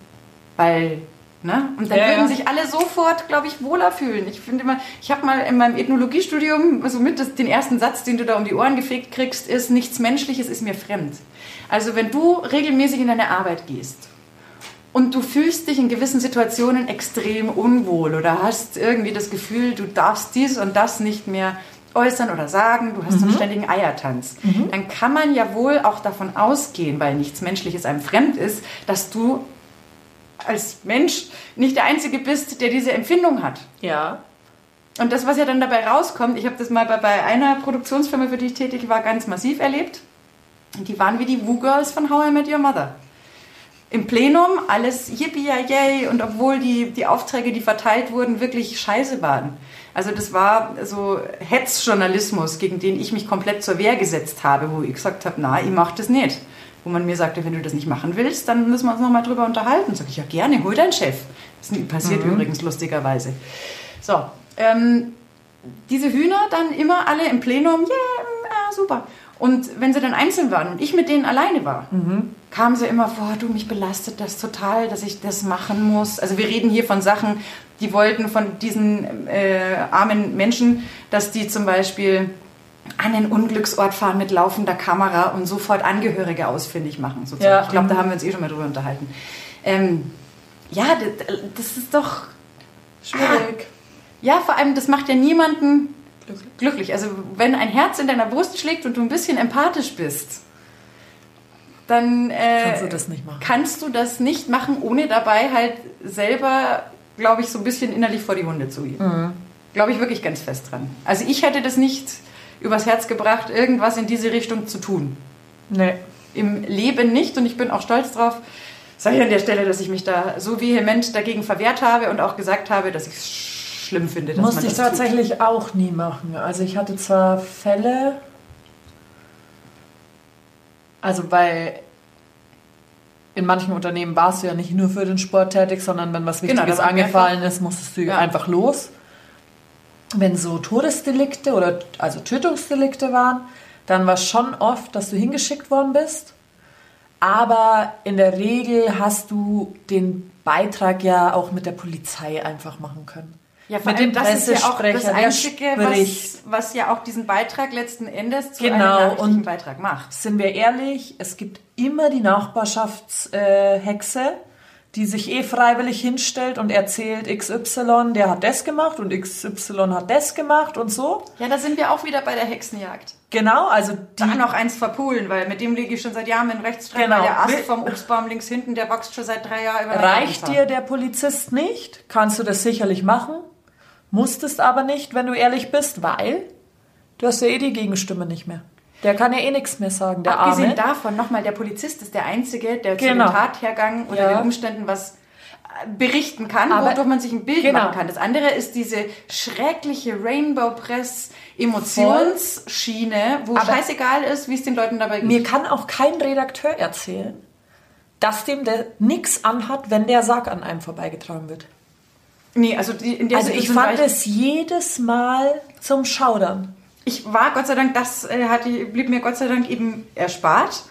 Weil, ne? Und dann Ja, würden ja. sich alle sofort, glaube ich, wohler fühlen. Ich finde immer, ich habe mal in meinem Ethnologiestudium so mit das, den ersten Satz, den du da um die Ohren gefegt kriegst, ist, nichts Menschliches ist mir fremd. Also wenn du regelmäßig in deine Arbeit gehst und du fühlst dich in gewissen Situationen extrem unwohl oder hast irgendwie das Gefühl, du darfst dies und das nicht mehr äußern oder sagen, du hast so einen ständigen Eiertanz, dann kann man ja wohl auch davon ausgehen, weil nichts Menschliches einem fremd ist, dass du als Mensch nicht der Einzige bist, der diese Empfindung hat. Ja. Und das, was ja dann dabei rauskommt, ich habe das mal bei, bei einer Produktionsfirma, für die ich tätig war, ganz massiv erlebt. Die waren wie die Woo-Girls von How I Met Your Mother. Im Plenum alles yippie yay und obwohl die, die Aufträge, die verteilt wurden, wirklich scheiße waren. Also das war so Hetzjournalismus, gegen den ich mich komplett zur Wehr gesetzt habe, wo ich gesagt habe, na, ich mach das nicht. Wo man mir sagte, wenn du das nicht machen willst, dann müssen wir uns nochmal drüber unterhalten. Sag ich, ja gerne, hol deinen Chef. Das passiert übrigens lustigerweise. So, ähm, diese Hühner dann immer alle im Plenum, yeah, ah, super. Und wenn sie dann einzeln waren und ich mit denen alleine war, kamen sie immer vor, du, mich belastet das total, dass ich das machen muss. Also wir reden hier von Sachen, die wollten von diesen äh, armen Menschen, dass die zum Beispiel an einen Unglücksort fahren mit laufender Kamera und sofort Angehörige ausfindig machen. Sozusagen. Ja. Ich glaube, da haben wir uns eh schon mal drüber unterhalten. Ähm, ja, das, das ist doch Schwierig. ja, vor allem, das macht ja niemanden glücklich. Also, wenn ein Herz in deiner Brust schlägt und du ein bisschen empathisch bist, dann äh, Kannst du das nicht machen. kannst du das nicht machen, ohne dabei halt selber, glaube ich, so ein bisschen innerlich vor die Hunde zu gehen. Mhm. Glaube ich wirklich ganz fest dran. Also, ich hätte das nicht übers Herz gebracht, irgendwas in diese Richtung zu tun. Nee. Im Leben nicht und ich bin auch stolz drauf, sage ich an der Stelle, dass ich mich da so vehement dagegen verwehrt habe und auch gesagt habe, dass ich es schlimm finde, dass Musste ich das tut. tatsächlich auch nie machen. Also ich hatte zwar Fälle, also bei in manchen Unternehmen warst du ja nicht nur für den Sport tätig, sondern wenn was Genau, Wichtiges war angefallen ist, musstest du Ja. einfach los. Wenn so Todesdelikte oder also Tötungsdelikte waren, dann war es schon oft, dass du hingeschickt worden bist. Aber in der Regel hast du den Beitrag ja auch mit der Polizei einfach machen können. Ja, vor mit allem dem das ist ja auch das Einzige, was, was ja auch diesen Beitrag letzten Endes zu Genau, einem und- Beitrag macht. Sind wir ehrlich, es gibt immer die Nachbarschaftshexe, äh, die sich eh freiwillig hinstellt und erzählt, XY, der hat das gemacht und XY hat das gemacht und so. Ja, da sind wir auch wieder bei der Hexenjagd. Genau, also Da die noch eins verpulen, weil mit dem liege ich schon seit Jahren in Rechtsstreit, Genau. weil der Ast vom Obstbaum links hinten, der wächst schon seit drei Jahren über reicht dir der Polizist nicht, kannst du das sicherlich machen, musstest aber nicht, wenn du ehrlich bist, weil du hast ja eh die Gegenstimme nicht mehr. Der kann ja eh nichts mehr sagen, der Abgesehen Arme. davon, nochmal, der Polizist ist der Einzige, der zu Genau. dem Tathergang oder Ja. den Umständen was äh, berichten kann, Aber- wodurch man sich ein Bild Genau. machen kann. Das andere ist diese schreckliche Rainbow Press Emotionsschiene, wo Aber- scheißegal ist, wie es den Leuten dabei geht. Mir kann auch kein Redakteur erzählen, dass dem der nichts anhat, wenn der Sarg an einem vorbeigetragen wird. Nee, also die, Also ich fand es jedes Mal zum Schaudern. ich war Gott sei Dank, das äh, hatte, blieb mir Gott sei Dank eben erspart,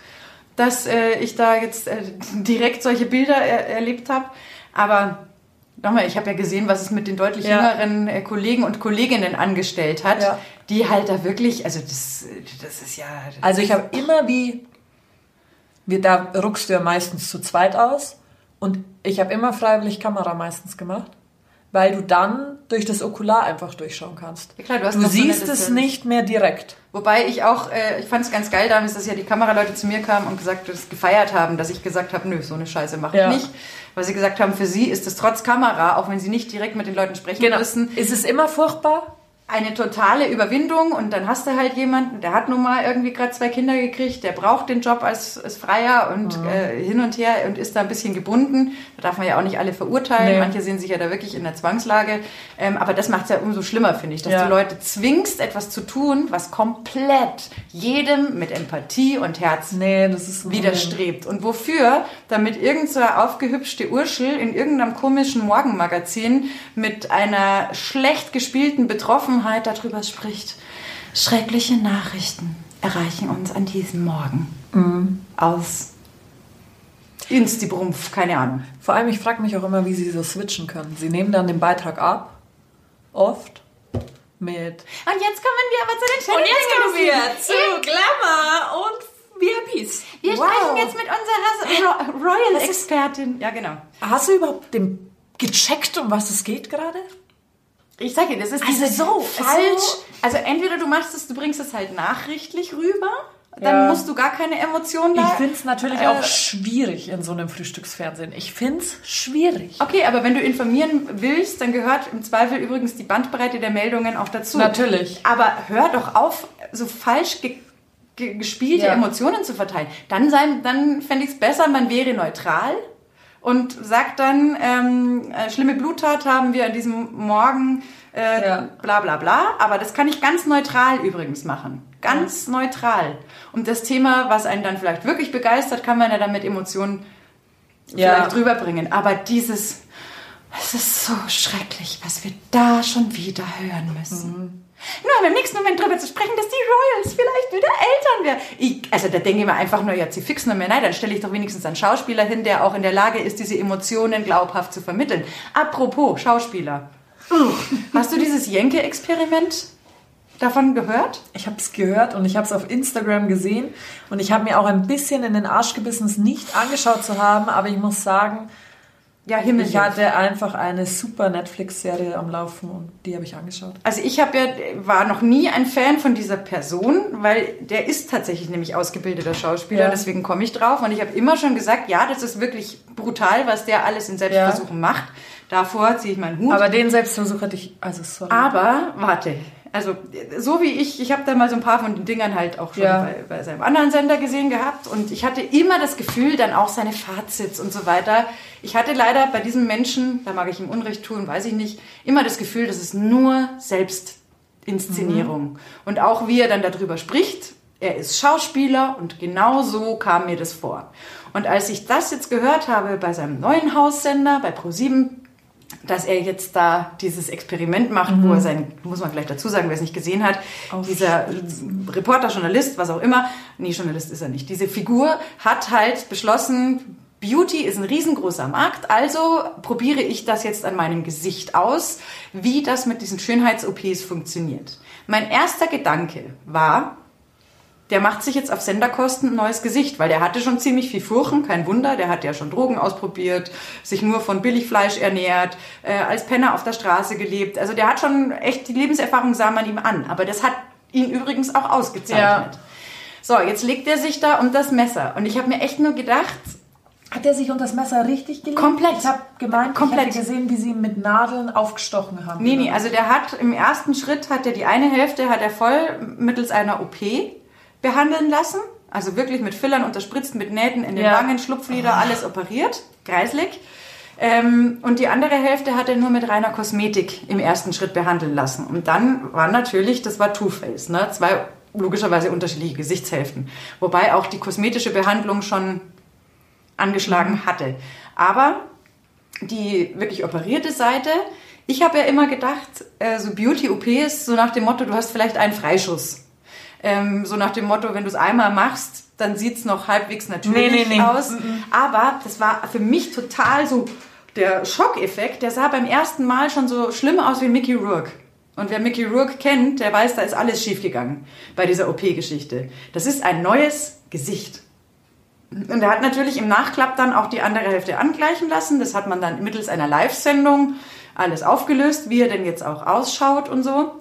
dass äh, ich da jetzt äh, *laughs* direkt solche Bilder er, erlebt habe. Aber nochmal, ich habe ja gesehen, was es mit den deutlich Ja. jüngeren äh, Kollegen und Kolleginnen angestellt hat, Ja. die halt da wirklich, also das, das ist ja. Also ich habe immer wie, wir, da ruckst du ja meistens zu zweit aus und ich habe immer freiwillig Kamera meistens gemacht, weil du dann durch das Okular einfach durchschauen kannst. Ja klar, du du noch so siehst es nicht mehr direkt. Wobei ich auch, äh, ich fand es ganz geil damals, dass ja die Kameraleute zu mir kamen und gesagt, das gefeiert haben, dass ich gesagt habe, nö, so eine Scheiße mache Ja. ich nicht. Weil sie gesagt haben, für sie ist es trotz Kamera, auch wenn sie nicht direkt mit den Leuten sprechen müssen, Genau. Ist es immer furchtbar? Eine totale Überwindung und dann hast du halt jemanden, der hat nun mal irgendwie gerade zwei Kinder gekriegt, der braucht den Job als, als Freier und äh, hin und her und ist da ein bisschen gebunden. Da darf man ja auch nicht alle verurteilen. Nee. Manche sehen sich ja da wirklich in der Zwangslage. Ähm, aber das macht es ja umso schlimmer, finde ich, dass Ja. du Leute zwingst, etwas zu tun, was komplett jedem mit Empathie und Herz Nee, widerstrebt. Und wofür? Damit irgend so aufgehübschte Urschel in irgendeinem komischen Morgenmagazin mit einer schlecht gespielten Betroffenheit darüber spricht. Schreckliche Nachrichten erreichen uns an diesem Morgen. Aus Instibrumpf, keine Ahnung. Vor allem, ich frage mich auch immer, wie sie so switchen können. Sie nehmen dann den Beitrag ab, oft, mit... Und jetzt kommen wir aber zu den Und schönen jetzt kommen wir zu. Glamour und VIPs. Wir Wow. sprechen jetzt mit unserer Ro- Royal-Expertin. Ja, genau. Hast du überhaupt den gecheckt, um was es geht gerade? Ich sage dir, das ist Also so falsch. so- Also entweder du machst es, du bringst es halt nachrichtlich rüber, dann Ja. musst du gar keine Emotionen da. Ich finde es natürlich äh, auch schwierig in so einem Frühstücksfernsehen. Ich finde es schwierig. Okay, aber wenn du informieren willst, dann gehört im Zweifel übrigens die Bandbreite der Meldungen auch dazu. Natürlich. Aber hör doch auf, so falsch ge ge gespielte Ja. Emotionen zu verteilen. Dann, sein- dann fände ich es besser, man wäre neutral und sagt dann, ähm, äh, schlimme Bluttat haben wir an diesem Morgen, äh, Ja. bla bla bla. Aber das kann ich ganz neutral übrigens machen. Ganz neutral. Und das Thema, was einen dann vielleicht wirklich begeistert, kann man ja dann mit Emotionen Ja. vielleicht rüberbringen. Aber dieses, es ist so schrecklich, was wir da schon wieder hören müssen. Nur um im nächsten Moment drüber zu sprechen, dass die Royals vielleicht wieder Werden. Ich, also da denke ich mir einfach nur, ja, sie fixen mehr. Nein, dann stelle ich doch wenigstens einen Schauspieler hin, der auch in der Lage ist, diese Emotionen glaubhaft zu vermitteln. Apropos Schauspieler. Hast du dieses Jenke-Experiment davon gehört? Ich habe es gehört und ich habe es auf Instagram gesehen und ich habe mir auch ein bisschen in den Arsch gebissen, es nicht angeschaut zu haben, aber ich muss sagen, Ja, Himmel. ich hatte einfach eine super Netflix-Serie am Laufen und die habe ich angeschaut. Also ich habe ja, war noch nie ein Fan von dieser Person, weil der ist tatsächlich nämlich ausgebildeter Schauspieler, Ja. deswegen komme ich drauf. Und ich habe immer schon gesagt, ja, das ist wirklich brutal, was der alles in Selbstversuchen macht. Davor ziehe ich meinen Hut. Aber den Selbstversuch hatte ich, also sorry. Aber warte, also so wie ich, ich habe da mal so ein paar von den Dingern halt auch schon Ja. bei, bei seinem anderen Sender gesehen gehabt und ich hatte immer das Gefühl, dann auch seine Fazits und so weiter. Ich hatte leider bei diesem Menschen, da mag ich ihm Unrecht tun, weiß ich nicht, immer das Gefühl, das ist nur Selbstinszenierung. Und auch wie er dann darüber spricht, er ist Schauspieler und genau so kam mir das vor. Und als ich das jetzt gehört habe bei seinem neuen Haussender, bei ProSieben, dass er jetzt da dieses Experiment macht, wo er sein, muss man gleich dazu sagen, wer es nicht gesehen hat, dieser Reporter, Journalist, was auch immer, nee, Journalist ist er nicht, diese Figur hat halt beschlossen, Beauty ist ein riesengroßer Markt, also probiere ich das jetzt an meinem Gesicht aus, wie das mit diesen Schönheits-OPs funktioniert. Mein erster Gedanke war, der macht sich jetzt auf Senderkosten ein neues Gesicht, weil der hatte schon ziemlich viel Furchen, kein Wunder, der hat ja schon Drogen ausprobiert, sich nur von Billigfleisch ernährt, äh, als Penner auf der Straße gelebt. Also der hat schon echt, die Lebenserfahrung sah man ihm an, aber das hat ihn übrigens auch ausgezeichnet. So, jetzt legt er sich da um das Messer und ich habe mir echt nur gedacht, Hat er sich unter das Messer richtig gelegt? Komplett. Ich habe gemeint, Komplett. ich hätte gesehen, wie sie ihn mit Nadeln aufgestochen haben. Nee, nee, also der hat im ersten Schritt hat er die eine Hälfte hat er voll mittels einer OP behandeln lassen. Also wirklich mit Fillern unterspritzt, mit Nähten in den Ja. Wangen, Schlupflider, alles operiert, kreislig. Ähm, und die andere Hälfte hat er nur mit reiner Kosmetik im ersten Schritt behandeln lassen. Und dann war natürlich, das war Two-Face, ne? zwei logischerweise unterschiedliche Gesichtshälften. Wobei auch die kosmetische Behandlung schon angeschlagen hatte. Aber die wirklich operierte Seite, ich habe ja immer gedacht, äh, so Beauty-OP ist so nach dem Motto, du hast vielleicht einen Freischuss. Ähm, so nach dem Motto, wenn du es einmal machst, dann sieht es noch halbwegs natürlich Nee, nee, nee. aus. Aber das war für mich total so der Schockeffekt. Der sah beim ersten Mal schon so schlimm aus wie Mickey Rourke. Und wer Mickey Rourke kennt, der weiß, da ist alles schiefgegangen bei dieser OP-Geschichte. Das ist ein neues Gesicht. Und er hat natürlich im Nachklapp dann auch die andere Hälfte angleichen lassen. Das hat man dann mittels einer Live-Sendung alles aufgelöst, wie er denn jetzt auch ausschaut und so.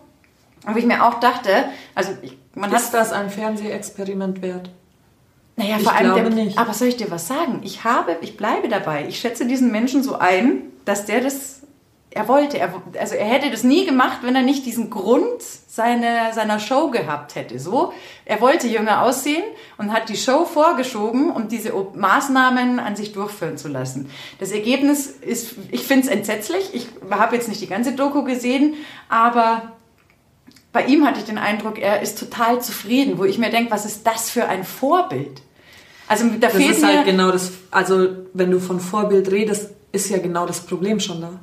Und ich mir auch dachte, also ich, man Ist das ein Fernsehexperiment wert? naja, ich vor allem glaube der, nicht. Aber soll ich dir was sagen? Ich habe, ich bleibe dabei. Ich schätze diesen Menschen so ein, dass der das, er wollte, er, also er hätte das nie gemacht, wenn er nicht diesen Grund seiner, seiner Show gehabt hätte. So, er wollte jünger aussehen und hat die Show vorgeschoben, um diese Maßnahmen an sich durchführen zu lassen. Das Ergebnis ist, ich finde es entsetzlich. Ich habe jetzt nicht die ganze Doku gesehen, aber bei ihm hatte ich den Eindruck, er ist total zufrieden, wo ich mir denke, was ist das für ein Vorbild? Also da Das fehlt ist halt genau das, also wenn du von Vorbild redest, ist ja genau das Problem schon da.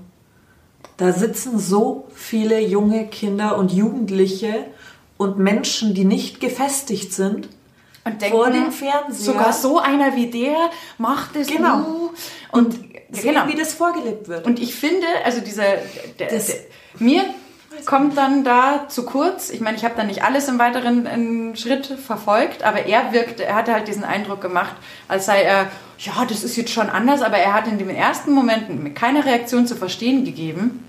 Da sitzen so viele junge Kinder und Jugendliche und Menschen, die nicht gefestigt sind, und denken, vor dem Fernseher. sogar so einer wie der macht es Genau. nur. und sehen, genau. wie das vorgelebt wird. Und ich finde, also dieser, der, der, mir kommt dann da zu kurz. Ich meine, ich habe dann nicht alles im weiteren Schritt verfolgt, aber er wirkte, er hatte halt diesen Eindruck gemacht, als sei er, ja, das ist jetzt schon anders, aber er hat in den ersten Momenten mit keiner Reaktion zu verstehen gegeben,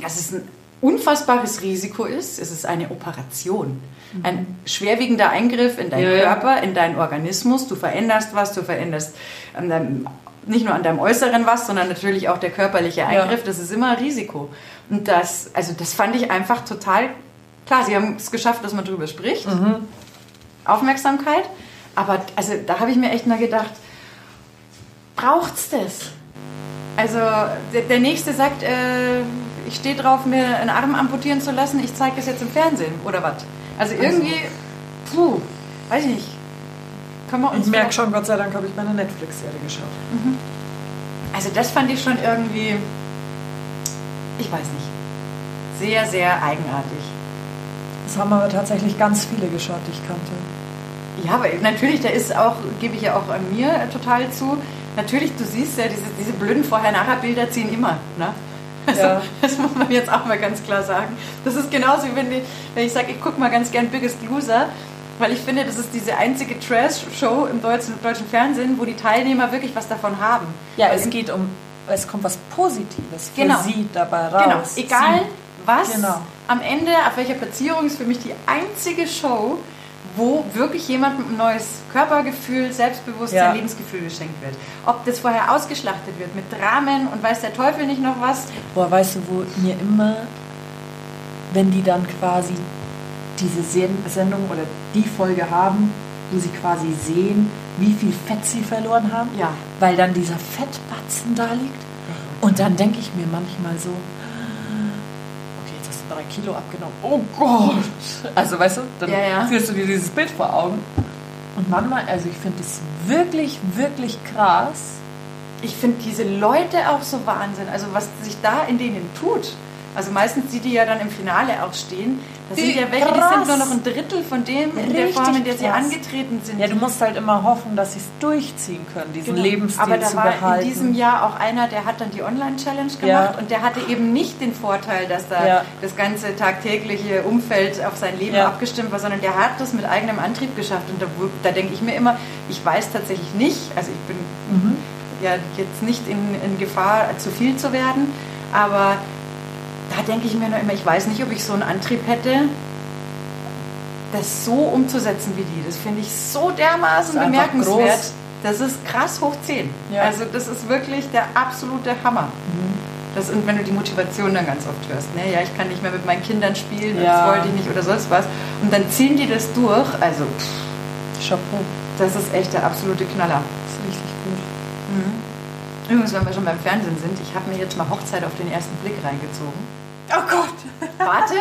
dass es ein unfassbares Risiko ist. Es ist eine Operation. Ein schwerwiegender Eingriff in deinen Ja. Körper, in deinen Organismus. Du veränderst was, du veränderst deinem, nicht nur an deinem Äußeren was, sondern natürlich auch der körperliche Eingriff. Das ist immer ein Risiko. Und das, also das fand ich einfach total klar. Sie haben es geschafft, dass man darüber spricht. Aufmerksamkeit. Aber also da habe ich mir echt mal gedacht, braucht's das? Also der, der nächste sagt, äh, ich stehe drauf, mir einen Arm amputieren zu lassen, ich zeige das jetzt im Fernsehen oder was? Also irgendwie, puh, weiß ich nicht. Können wir uns ich merke schon, Gott sei Dank habe ich meine Netflix-Serie geschaut. Also das fand ich schon irgendwie, ich weiß nicht, sehr, sehr eigenartig. Das haben aber tatsächlich ganz viele geschaut, die ich kannte. Ja, aber natürlich, da ist auch, gebe ich ja auch an mir total zu, natürlich, du siehst ja, diese, diese blöden Vorher-Nachher-Bilder ziehen immer. Ne? Also, Ja. *laughs* Das muss man jetzt auch mal ganz klar sagen. Das ist genauso, wie wenn, die, wenn ich sage, ich gucke mal ganz gern Biggest Loser, weil ich finde, das ist diese einzige Trash-Show im deutschen, deutschen Fernsehen, wo die Teilnehmer wirklich was davon haben. Ja, Weil es geht um, es kommt was Positives für Genau. sie dabei raus. Genau, egal was, Genau. am Ende, auf welcher Platzierung, ist für mich die einzige Show, wo wirklich jemandem ein neues Körpergefühl, Selbstbewusstsein, Ja. Lebensgefühl geschenkt wird. Ob das vorher ausgeschlachtet wird mit Dramen und weiß der Teufel nicht noch was. Boah, weißt du, wo mir immer, wenn die dann quasi diese Sen- Sendung oder die Folge haben, wo sie quasi sehen, wie viel Fett sie verloren haben, Ja. weil dann dieser Fettbatzen da liegt. Und dann denke ich mir manchmal so, okay, jetzt hast du drei Kilo abgenommen. Oh Gott! Also weißt du, dann Ja, ja. führst du dir dieses Bild vor Augen. Und manchmal, also ich finde es wirklich, wirklich krass. Ich finde diese Leute auch so Wahnsinn. Also was sich da in denen tut. Also meistens die, die ja dann im Finale auch stehen, das Wie sind ja welche, die krass. sind nur noch ein Drittel von dem in der Richtig Form, in der sie krass. angetreten sind. Ja, du musst halt immer hoffen, dass sie es durchziehen können, diesen Genau. Lebensstil Aber da zu war behalten. in diesem Jahr auch einer, der hat dann die Online-Challenge gemacht Ja. und der hatte eben nicht den Vorteil, dass da Ja. das ganze tagtägliche Umfeld auf sein Leben Ja. abgestimmt war, sondern der hat das mit eigenem Antrieb geschafft. Und da, da denke ich mir immer, ich weiß tatsächlich nicht, also ich bin Mhm. ja jetzt nicht in, in Gefahr, zu viel zu werden, aber da denke ich mir nur immer, ich weiß nicht, ob ich so einen Antrieb hätte, das so umzusetzen wie die. Das finde ich so dermaßen Das bemerkenswert. groß. Das ist krass hoch 10. Ja. Also das ist wirklich der absolute Hammer. Das, und wenn du die Motivation dann ganz oft hörst, ne? ja, ich kann nicht mehr mit meinen Kindern spielen, Ja. das wollte ich nicht oder sonst was. Und dann ziehen die das durch. Also pff, Chapeau. das ist echt der absolute Knaller. Das ist richtig gut. Übrigens, wenn wir schon beim Fernsehen sind, ich habe mir jetzt mal Hochzeit auf den ersten Blick reingezogen. Oh Gott, Warte,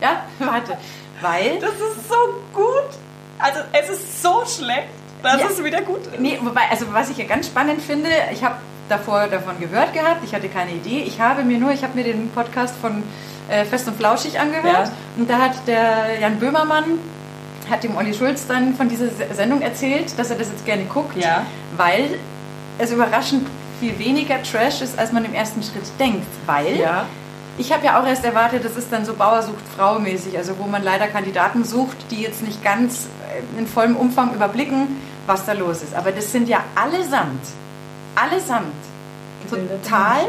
ja, warte. Weil, das ist so gut. Also es ist so schlecht, dass Ja. es wieder gut ist. nee, wobei, also was ich ja ganz spannend finde, ich habe davor davon gehört gehabt, ich hatte keine Idee. Ich habe mir nur, ich habe mir den Podcast von äh, Fest und Flauschig angehört Ja. und da hat der Jan Böhmermann hat dem Olli Schulz dann von dieser Se- Sendung erzählt, dass er das jetzt gerne guckt, Ja. weil es überraschend viel weniger Trash ist, als man im ersten Schritt denkt, weil Ja. Ich habe ja auch erst erwartet, das ist dann so Bauer sucht Frau mäßig, also wo man leider Kandidaten sucht, die jetzt nicht ganz äh, in vollem Umfang überblicken, was da los ist. Aber das sind ja allesamt, allesamt total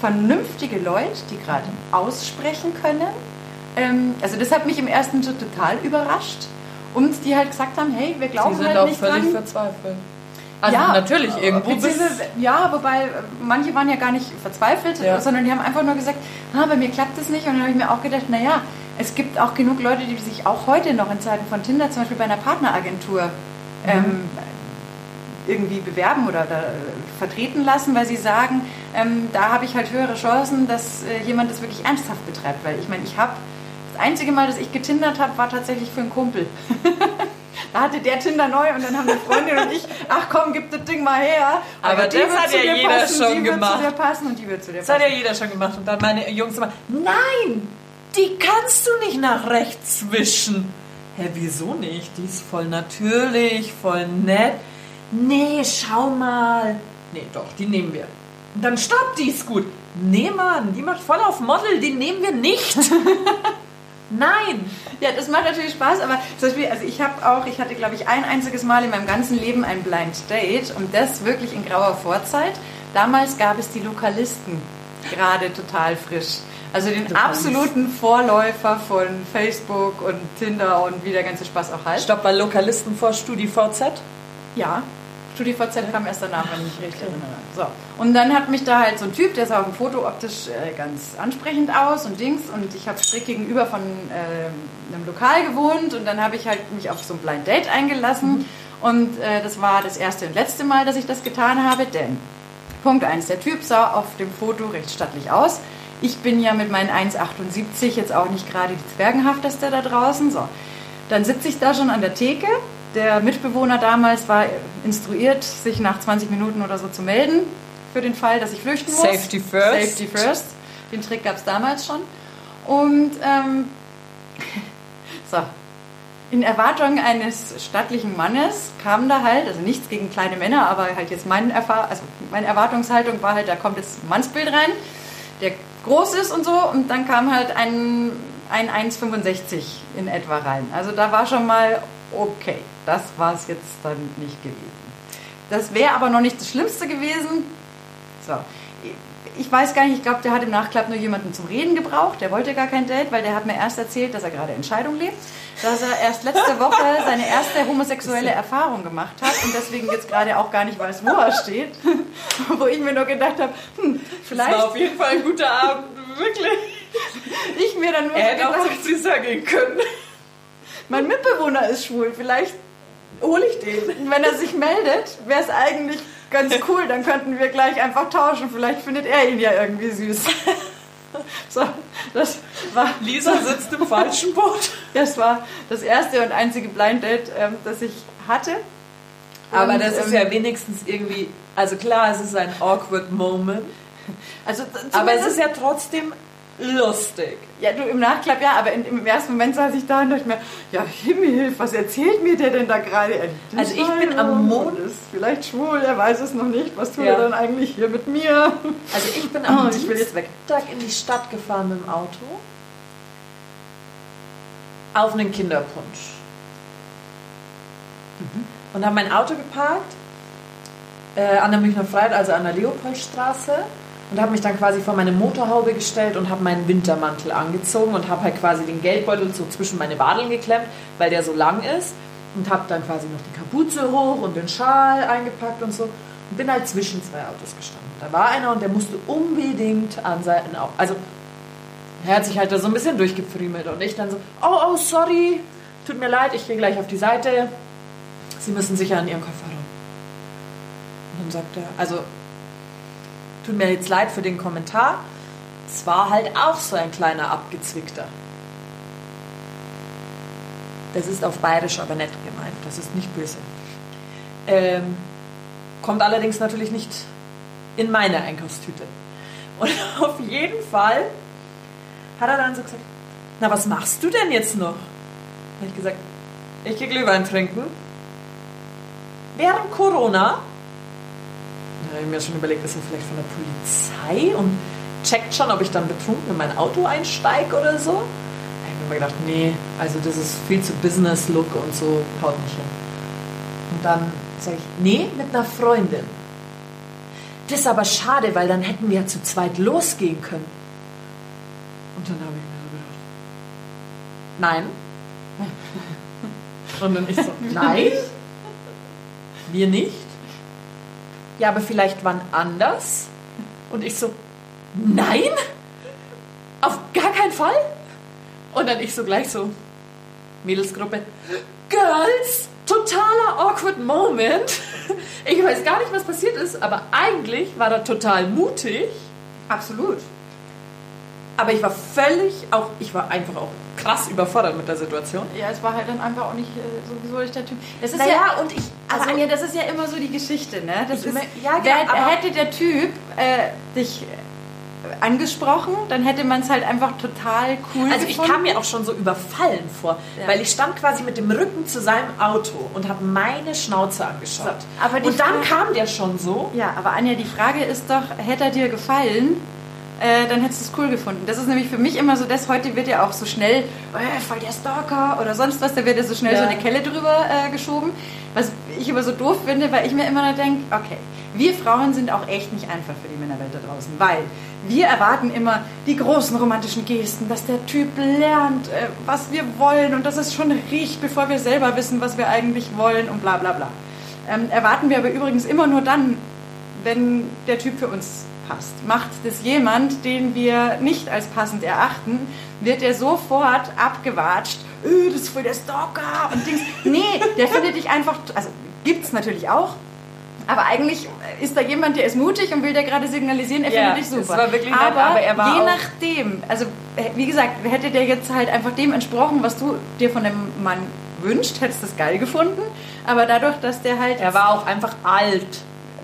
vernünftige Leute, die gerade aussprechen können. Ähm, also das hat mich im ersten Schritt total überrascht. Und die halt gesagt haben, hey, wir glauben Sie sind halt auch nicht völlig dran. verzweifelt. Also natürlich irgendwo beziehungsweise- Ja, wobei äh, manche waren ja gar nicht verzweifelt, Ja. sondern die haben einfach nur gesagt, ah, bei mir klappt das nicht. Und dann habe ich mir auch gedacht, naja, es gibt auch genug Leute, die sich auch heute noch in Zeiten von Tinder zum Beispiel bei einer Partneragentur ähm, irgendwie bewerben oder da, äh, vertreten lassen, weil sie sagen, ähm, da habe ich halt höhere Chancen, dass äh, jemand das wirklich ernsthaft betreibt. Weil ich meine, ich habe das einzige Mal, dass ich getindert habe, war tatsächlich für einen Kumpel. *laughs* da hatte der Tinder neu und dann haben eine Freundin und ich, ach komm, gib das Ding mal her. Aber die das wird hat ja jeder passen, schon die wird gemacht. zu dir passen und die wird zu dir Das hat passen. ja jeder schon gemacht. Und dann meine Jungs immer, nein, die kannst du nicht nach rechts wischen. Hä, wieso nicht? Die ist voll natürlich, voll nett. Nee, schau mal. Nee, doch, die nehmen wir. Und dann stopp, die ist gut. Nee, Mann, die macht voll auf Model, die nehmen wir nicht. *laughs* Nein. Ja, das macht natürlich Spaß, aber zum Beispiel, also ich habe auch, ich hatte glaube ich ein einziges Mal in meinem ganzen Leben ein Blind Date und das wirklich in grauer Vorzeit. Damals gab es die Lokalisten, gerade total frisch. Also den absoluten Vorläufer von Facebook und Tinder und wie der ganze Spaß auch heißt. Stopp bei Lokalisten vor StudiVZ. Ja, StudiVZ kam erst danach, wenn ich mich richtig erinnere. So. Und dann hat mich da halt so ein Typ, der sah auf dem Foto optisch äh, ganz ansprechend aus und Dings. Und ich habe strikt gegenüber von ähm, einem Lokal gewohnt. Und dann habe ich halt mich auf so ein Blind Date eingelassen. Und äh, das war das erste und letzte Mal, dass ich das getan habe. Denn, Punkt 1, der Typ sah auf dem Foto recht stattlich aus. Ich bin ja mit meinen 1,78 jetzt auch nicht gerade die Zwergenhafteste da draußen. So. Dann sitze ich da schon an der Theke. Der Mitbewohner damals war instruiert, sich nach 20 Minuten oder so zu melden für den Fall, dass ich flüchten muss. Safety first. Safety first. Den Trick gab es damals schon. Und ähm, *laughs* so, in Erwartung eines stattlichen Mannes kam da halt, also nichts gegen kleine Männer, aber halt jetzt mein also meine Erwartungshaltung war halt, da kommt jetzt ein Mannsbild rein, der groß ist und so, und dann kam halt ein, ein 1,65 in etwa rein. Also da war schon mal, okay, das war es jetzt dann nicht gewesen. Das wäre aber noch nicht das Schlimmste gewesen. So. Ich weiß gar nicht, ich glaube, der hat im Nachklapp nur jemanden zum Reden gebraucht. Der wollte gar kein Date, weil der hat mir erst erzählt, dass er gerade Entscheidung lebt. Dass er erst letzte Woche *laughs* seine erste homosexuelle Erfahrung gemacht hat und deswegen jetzt gerade auch gar nicht weiß, wo er steht. *laughs* Wo ich mir nur gedacht habe, hm, Das war vielleicht auf jeden Fall ein guter Abend, wirklich. ich mir dann nur Er hätte auch gedacht, präziser gehen können. Mein Mitbewohner ist schwul, vielleicht hole ich den. Wenn er sich meldet, wäre es eigentlich ganz cool, dann könnten wir gleich einfach tauschen. Vielleicht findet er ihn ja irgendwie süß. *laughs* So, das war, Lisa sitzt im falschen Boot. das war das erste und einzige Blind Date, ähm, das ich hatte. Aber Und, das ist ähm, ja wenigstens irgendwie, also klar, es ist ein awkward Moment, Also, aber es ist ja trotzdem lustig. Ja, du im Nachklapp ja, aber in, im ersten Moment saß ich da und dachte mir, ja, Himmelhilf, was erzählt mir der denn da gerade? Also ich bin am Mond- Ist vielleicht schwul, er weiß es noch nicht. Was tut Ja. er dann eigentlich hier mit mir? Also ich bin am Oh, ich will jetzt weg. Dienstag in die Stadt gefahren mit dem Auto auf einen Kinderpunsch. Und habe mein Auto geparkt äh, an der Münchner Freiheit, also an der Leopoldstraße und habe mich dann quasi vor meine Motorhaube gestellt und habe meinen Wintermantel angezogen und habe halt quasi den Geldbeutel so zwischen meine Wadeln geklemmt, weil der so lang ist und habe dann quasi noch die Kapuze hoch und den Schal eingepackt und so und bin halt zwischen zwei Autos gestanden. Da war einer und der musste unbedingt an seinen Au- also er hat sich halt da so ein bisschen durchgefriemelt und ich dann so, oh, oh, sorry, tut mir leid, ich gehe gleich auf die Seite. Sie müssen sicher an Ihren Kofferraum. Und dann sagt er, also, tut mir jetzt leid für den Kommentar. Es war halt auch so ein kleiner Abgezwickter. Das ist auf Bayerisch aber nett gemeint, das ist nicht böse. Ähm, kommt allerdings natürlich nicht in meine Einkaufstüte. Und *laughs* auf jeden Fall hat er dann so gesagt, na was machst du denn jetzt noch? Habe ich gesagt, ich gehe Glühwein trinken. Während Corona, da habe ich mir schon überlegt, ist er vielleicht von der Polizei und checkt schon, ob ich dann betrunken in mein Auto einsteige oder so. Da habe ich mir immer gedacht, nee, also das ist viel zu Business-Look und so, haut nicht hin. Und dann sage ich, nee, mit einer Freundin. das ist aber schade, weil dann hätten wir ja zu zweit losgehen können. Und dann habe ich mir so gedacht, nein. Und dann ich so, nein, *laughs* wir nicht. Ja, aber vielleicht wann anders. Und ich so, nein, auf gar keinen Fall. Und dann ich so gleich so, Mädelsgruppe, Girls, totaler awkward Moment. Ich weiß gar nicht, was passiert ist, aber eigentlich war er total mutig. Absolut. Aber ich war völlig, auch ich war einfach auch krass überfordert mit der Situation. Ja, es war halt dann einfach auch nicht äh, sowieso nicht der Typ. Das ist Naja, ja, und ich, also, Anja, das ist ja immer so die Geschichte, ne? Das Ich ist, ja, genau, wer, aber- hätte der Typ äh, dich angesprochen, dann hätte man es halt einfach total cool also ich gefunden. kam mir auch schon so überfallen vor, Ja. weil ich stand quasi mit dem Rücken zu seinem Auto und habe meine Schnauze angeschaut. So, aber und dann Frage- kam der schon so. Ja, aber Anja, die Frage ist doch, hätte er dir gefallen, äh, dann hättest du es cool gefunden. Das ist nämlich für mich immer so, das heute wird ja auch so schnell, äh, voll der Stalker oder sonst was, da wird ja so schnell Ja. so eine Kelle drüber äh, geschoben. Was ich immer so doof finde, weil ich mir immer nur denke, okay, wir Frauen sind auch echt nicht einfach für die Männerwelt da draußen, weil wir erwarten immer die großen romantischen Gesten, dass der Typ lernt, äh, was wir wollen und dass es schon riecht, bevor wir selber wissen, was wir eigentlich wollen und bla bla bla. Ähm, erwarten wir aber übrigens immer nur dann, wenn der Typ für uns passt. Macht das jemand, den wir nicht als passend erachten, wird er sofort abgewatscht. Öh, das ist voll der Stalker und Dings. Nee, der findet dich einfach, also gibt's natürlich auch. Aber eigentlich ist da jemand, der ist mutig und will dir gerade signalisieren, er Ja, findet dich super. es war wirklich nett, aber, aber er war je nachdem, also äh, wie gesagt, hätte der jetzt halt einfach dem entsprochen, was du dir von dem Mann wünscht, hättest du es geil gefunden. Aber dadurch, dass der halt Er war auch einfach alt.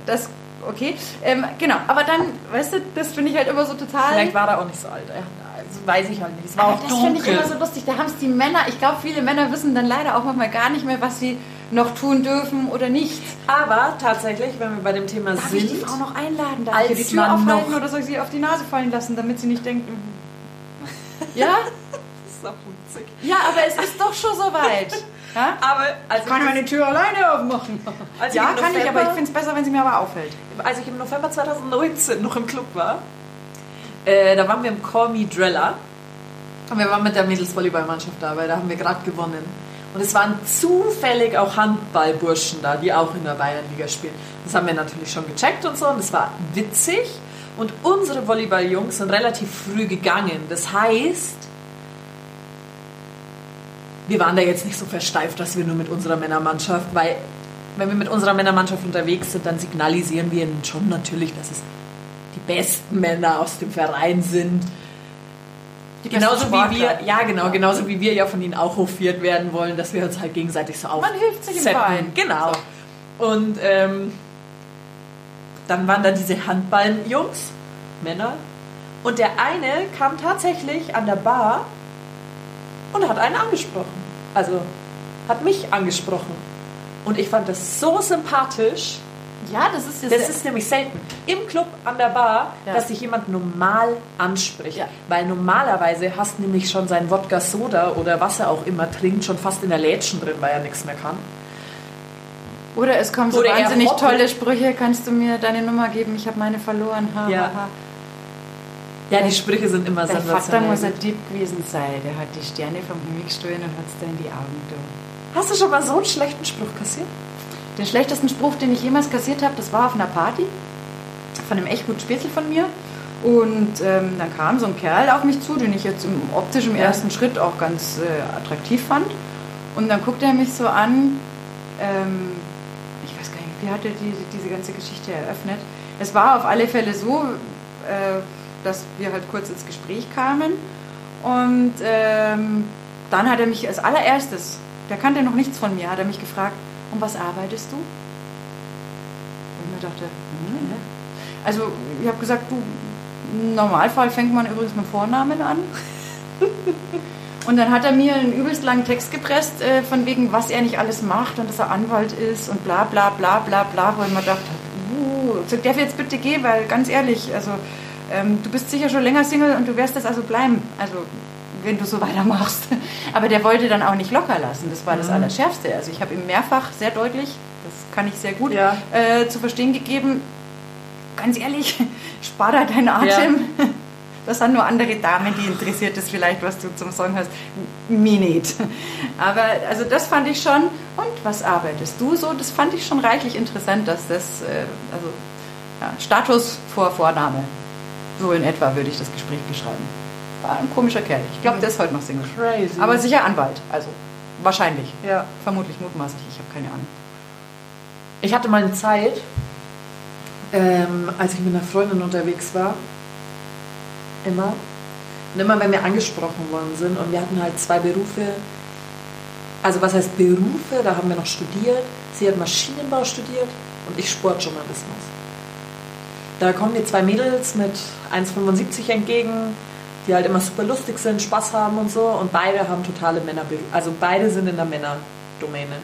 das okay ähm, genau aber dann weißt du das finde ich halt immer so total Vielleicht war er auch nicht so alt. Er- Also weiß ich halt nicht. Es war aber auch das finde ich immer so lustig da haben es die Männer ich glaube viele Männer wissen dann leider auch manchmal gar nicht mehr was sie noch tun dürfen oder nicht Aber tatsächlich, wenn wir bei dem Thema darf sind, ich die Frau noch einladen darf als ich die Tür aufhalten oder soll ich sie auf die Nase fallen lassen damit sie nicht denkt mhm. ja *laughs* Das ist doch witzig. ja aber es ist doch schon so ja? Aber als kann meine Tür alleine aufmachen Als ja kann ich aber ich finde es besser wenn sie mir aber auffällt als ich im November 2019 noch im Club war, äh, da waren wir im Call Me Driller. Und wir waren mit der Mädelsvolleyballmannschaft da, weil da haben wir gerade gewonnen. Und es waren zufällig auch Handballburschen da, die auch in der Bayernliga spielen. Das haben wir natürlich schon gecheckt und so und es war witzig. Und unsere Volleyballjungs sind relativ früh gegangen. Das heißt, wir waren da jetzt nicht so versteift, dass wir nur mit unserer Männermannschaft, weil wenn wir mit unserer Männermannschaft unterwegs sind, dann signalisieren wir ihnen schon natürlich, dass es die besten Männer aus dem Verein sind. Die Genauso besten wie wir, Sportler. ja genau, genauso wie wir ja von ihnen auch hofiert werden wollen, dass wir uns halt gegenseitig so auf. Man hilft sich im Verein. Genau. Und ähm, dann waren da diese Handballjungs, Männer, und der eine kam tatsächlich an der Bar und hat einen angesprochen. Also hat mich angesprochen. Und ich fand das so sympathisch. ja das ist Das ist nämlich selten. Im Club an der Bar, Ja. dass sich jemand normal anspricht. Ja. Weil normalerweise hast nämlich schon sein Wodka Soda oder was er auch immer trinkt, schon fast in der Lädchen drin, weil er nichts mehr kann. Oder es kommen so Oder er wahnsinnig tolle Sprüche. Kannst du mir deine Nummer geben? Ich habe meine verloren. Ha, Ja. ha, ha. Ja, die Sprüche sind immer Dein Vater sensationell. muss ein Dieb gewesen sein. Der hat die Sterne vom Himmel gestohlen und hat es da in die Augen getan. Hast du schon mal so einen schlechten Spruch kassiert? Den schlechtesten Spruch, den ich jemals kassiert habe, das war auf einer Party von einem echt guten Spätzle von mir. Und ähm, dann kam so ein Kerl auf mich zu, den ich jetzt im optisch im Ja. ersten Schritt auch ganz äh, attraktiv fand. Und dann guckte er mich so an. Ähm, ich weiß gar nicht, wie hat er die, diese ganze Geschichte eröffnet? Es war auf alle Fälle so, äh, dass wir halt kurz ins Gespräch kamen. Und ähm, dann hat er mich als allererstes, der kannte noch nichts von mir, hat er mich gefragt, um was arbeitest du? Und ich mir dachte, hm, ne? also ich habe gesagt, du, im Normalfall fängt man übrigens mit Vornamen an. *laughs* Und dann hat er mir einen übelst langen Text gepresst, äh, von wegen, was er nicht alles macht und dass er Anwalt ist und bla bla bla bla bla, wo ich mir dachte, uh, so, darf jetzt bitte gehen, weil ganz ehrlich, also ähm, du bist sicher schon länger Single und du wirst das also bleiben, also wenn du so *laughs* weitermachst. Aber der wollte dann auch nicht locker lassen, das war das Allerschärfste. Also ich habe ihm mehrfach sehr deutlich, das kann ich sehr gut, Ja. äh, zu verstehen gegeben, ganz ehrlich, *laughs* spar da deinen Atem. Ja. *laughs* Das sind nur andere Damen, die interessiert ist vielleicht, was du zum Song hast. Mir nicht. Aber also das fand ich schon. Und was arbeitest du so? Das fand ich schon reichlich interessant, dass das, äh, also ja, Status vor Vorname. So in etwa würde ich das Gespräch beschreiben. War ein komischer Kerl. Ich glaube, der ist heute noch Single. Crazy. Aber sicher Anwalt. Also wahrscheinlich. Ja. Vermutlich mutmaßlich. Ich habe keine Ahnung. Ich hatte mal eine Zeit, ähm, als ich mit einer Freundin unterwegs war, immer. Und immer, wenn wir angesprochen worden sind und wir hatten halt zwei Berufe, also was heißt Berufe, da haben wir noch studiert. Sie hat Maschinenbau studiert und ich Sportjournalismus. Da kommen mir zwei Mädels mit 1,75 entgegen, die halt immer super lustig sind, Spaß haben und so. Und beide haben totale Männerberufe. Also beide sind in der Männerdomäne.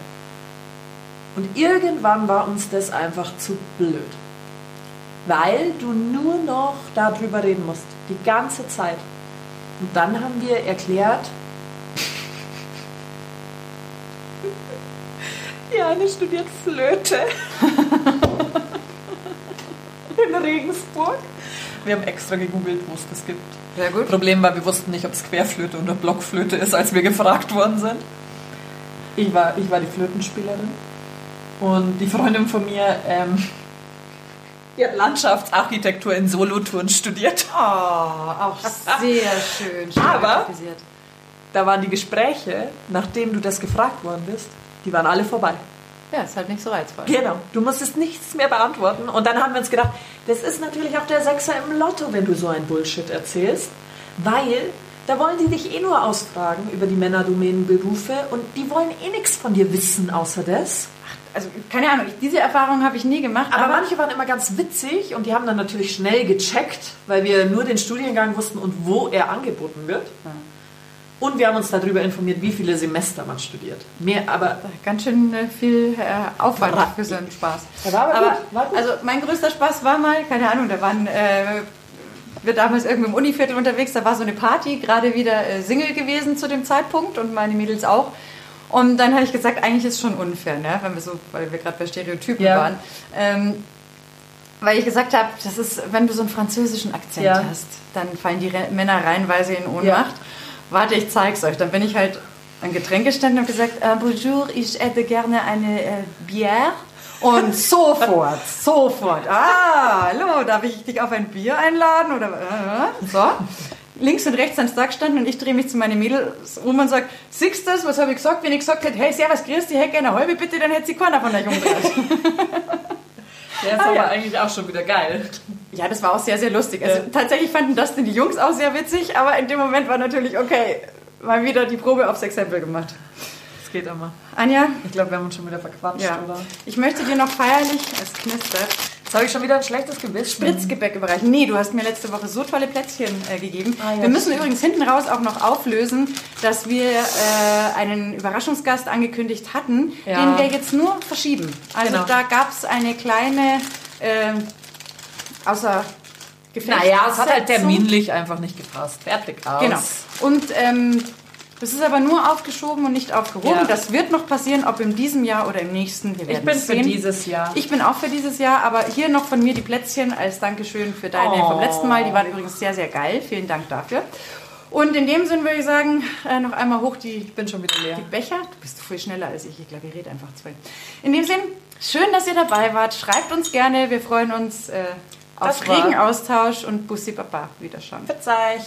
Und irgendwann war uns das einfach zu blöd. Weil du nur noch darüber reden musst. Die ganze Zeit. Und dann haben wir erklärt, *laughs* die eine studiert Flöte *laughs* in Regensburg. Wir haben extra gegoogelt, wo es das gibt. Sehr gut. Problem war, wir wussten nicht, ob es Querflöte oder Blockflöte ist, als wir gefragt worden sind. Ich war, ich war die Flötenspielerin und die Freundin von mir, ähm, die hat Landschaftsarchitektur in Solothurn studiert. Oh, auch sehr schön. schön *laughs* Aber da waren die Gespräche, nachdem du das gefragt worden bist, die waren alle vorbei. Ja, ist halt nicht so reizvoll. Genau. Du musstest nichts mehr beantworten. Und dann haben wir uns gedacht, das ist natürlich auch der Sechser im Lotto, wenn du so ein Bullshit erzählst. Weil da wollen die dich eh nur ausfragen über die Männerdomänenberufe und die wollen eh nichts von dir wissen, außer das. Also, keine Ahnung, ich, diese Erfahrung habe ich nie gemacht. Aber, aber, manche waren immer ganz witzig und die haben dann natürlich schnell gecheckt, weil wir nur den Studiengang wussten und wo er angeboten wird. Ja. Und wir haben uns darüber informiert, wie viele Semester man studiert. Mehr, aber ganz schön äh, viel äh, Aufwand für so einen Spaß. Ja, war aber, aber gut, war gut. also mein größter Spaß war mal, keine Ahnung, da waren äh, wir damals irgendwo im Univiertel unterwegs, da war so eine Party, gerade wieder äh, Single gewesen zu dem Zeitpunkt und meine Mädels auch. Und dann habe ich gesagt, eigentlich ist es schon unfair, ne? wenn wir so, weil wir gerade bei Stereotypen ja. waren. Ähm, weil ich gesagt habe, das ist, wenn du so einen französischen Akzent ja. hast, dann fallen die Re Männer reihenweise in Ohnmacht. Ja warte, ich zeig's euch. Dann bin ich halt an Getränk gestanden und gesagt, äh, bonjour, ich hätte gerne eine äh, Bière. Und *laughs* sofort, sofort, ah, hallo, darf ich dich auf ein Bier einladen? Oder, äh, so. Links und rechts sind da gestanden und ich drehe mich zu meinen Mädels um und sage, siehst du das, was habe ich gesagt? Wenn ich gesagt hätte, hey, servus, grüß dich, hätte gerne eine halbe bitte, dann hätte sie keiner von euch umgedreht. *laughs* Der ist ah, aber ja. eigentlich auch schon wieder geil. Ja, das war auch sehr, sehr lustig. Also ja. tatsächlich fanden das denn die Jungs auch sehr witzig, aber in dem Moment war natürlich, okay, mal wieder die Probe aufs Exempel gemacht. Das geht immer. Anja? Ich glaube, wir haben uns schon wieder verquatscht, ja. oder? Ich möchte dir noch feierlich, es knistert, Jetzt habe ich schon wieder ein schlechtes Gewissen. Spritzgebäck überreichen. Nee, du hast mir letzte Woche so tolle Plätzchen äh, gegeben. Ah, ja, wir müssen übrigens hinten raus auch noch auflösen, dass wir äh, einen Überraschungsgast angekündigt hatten, ja. den wir jetzt nur verschieben. Also genau. da gab es eine kleine, äh, außer Naja, es hat halt terminlich einfach nicht gepasst. Fertig aus. Genau. Und ähm, das ist aber nur aufgeschoben und nicht aufgehoben. Ja. Das wird noch passieren, ob in diesem Jahr oder im nächsten. Wir ich bin für dieses Jahr. Ich bin auch für dieses Jahr, aber hier noch von mir die Plätzchen als Dankeschön für deine oh. vom letzten Mal. Die waren übrigens sehr, sehr geil. Vielen Dank dafür. Und in dem Sinn würde ich sagen, äh, noch einmal hoch die, ich bin schon wieder leer. die Becher. Du bist viel schneller als ich. Ich glaube, ich rede einfach zwei. In dem Sinn, schön, dass ihr dabei wart. Schreibt uns gerne. Wir freuen uns äh, auf regen Austausch und Bussi Baba. Wiederschauen. Verzeih.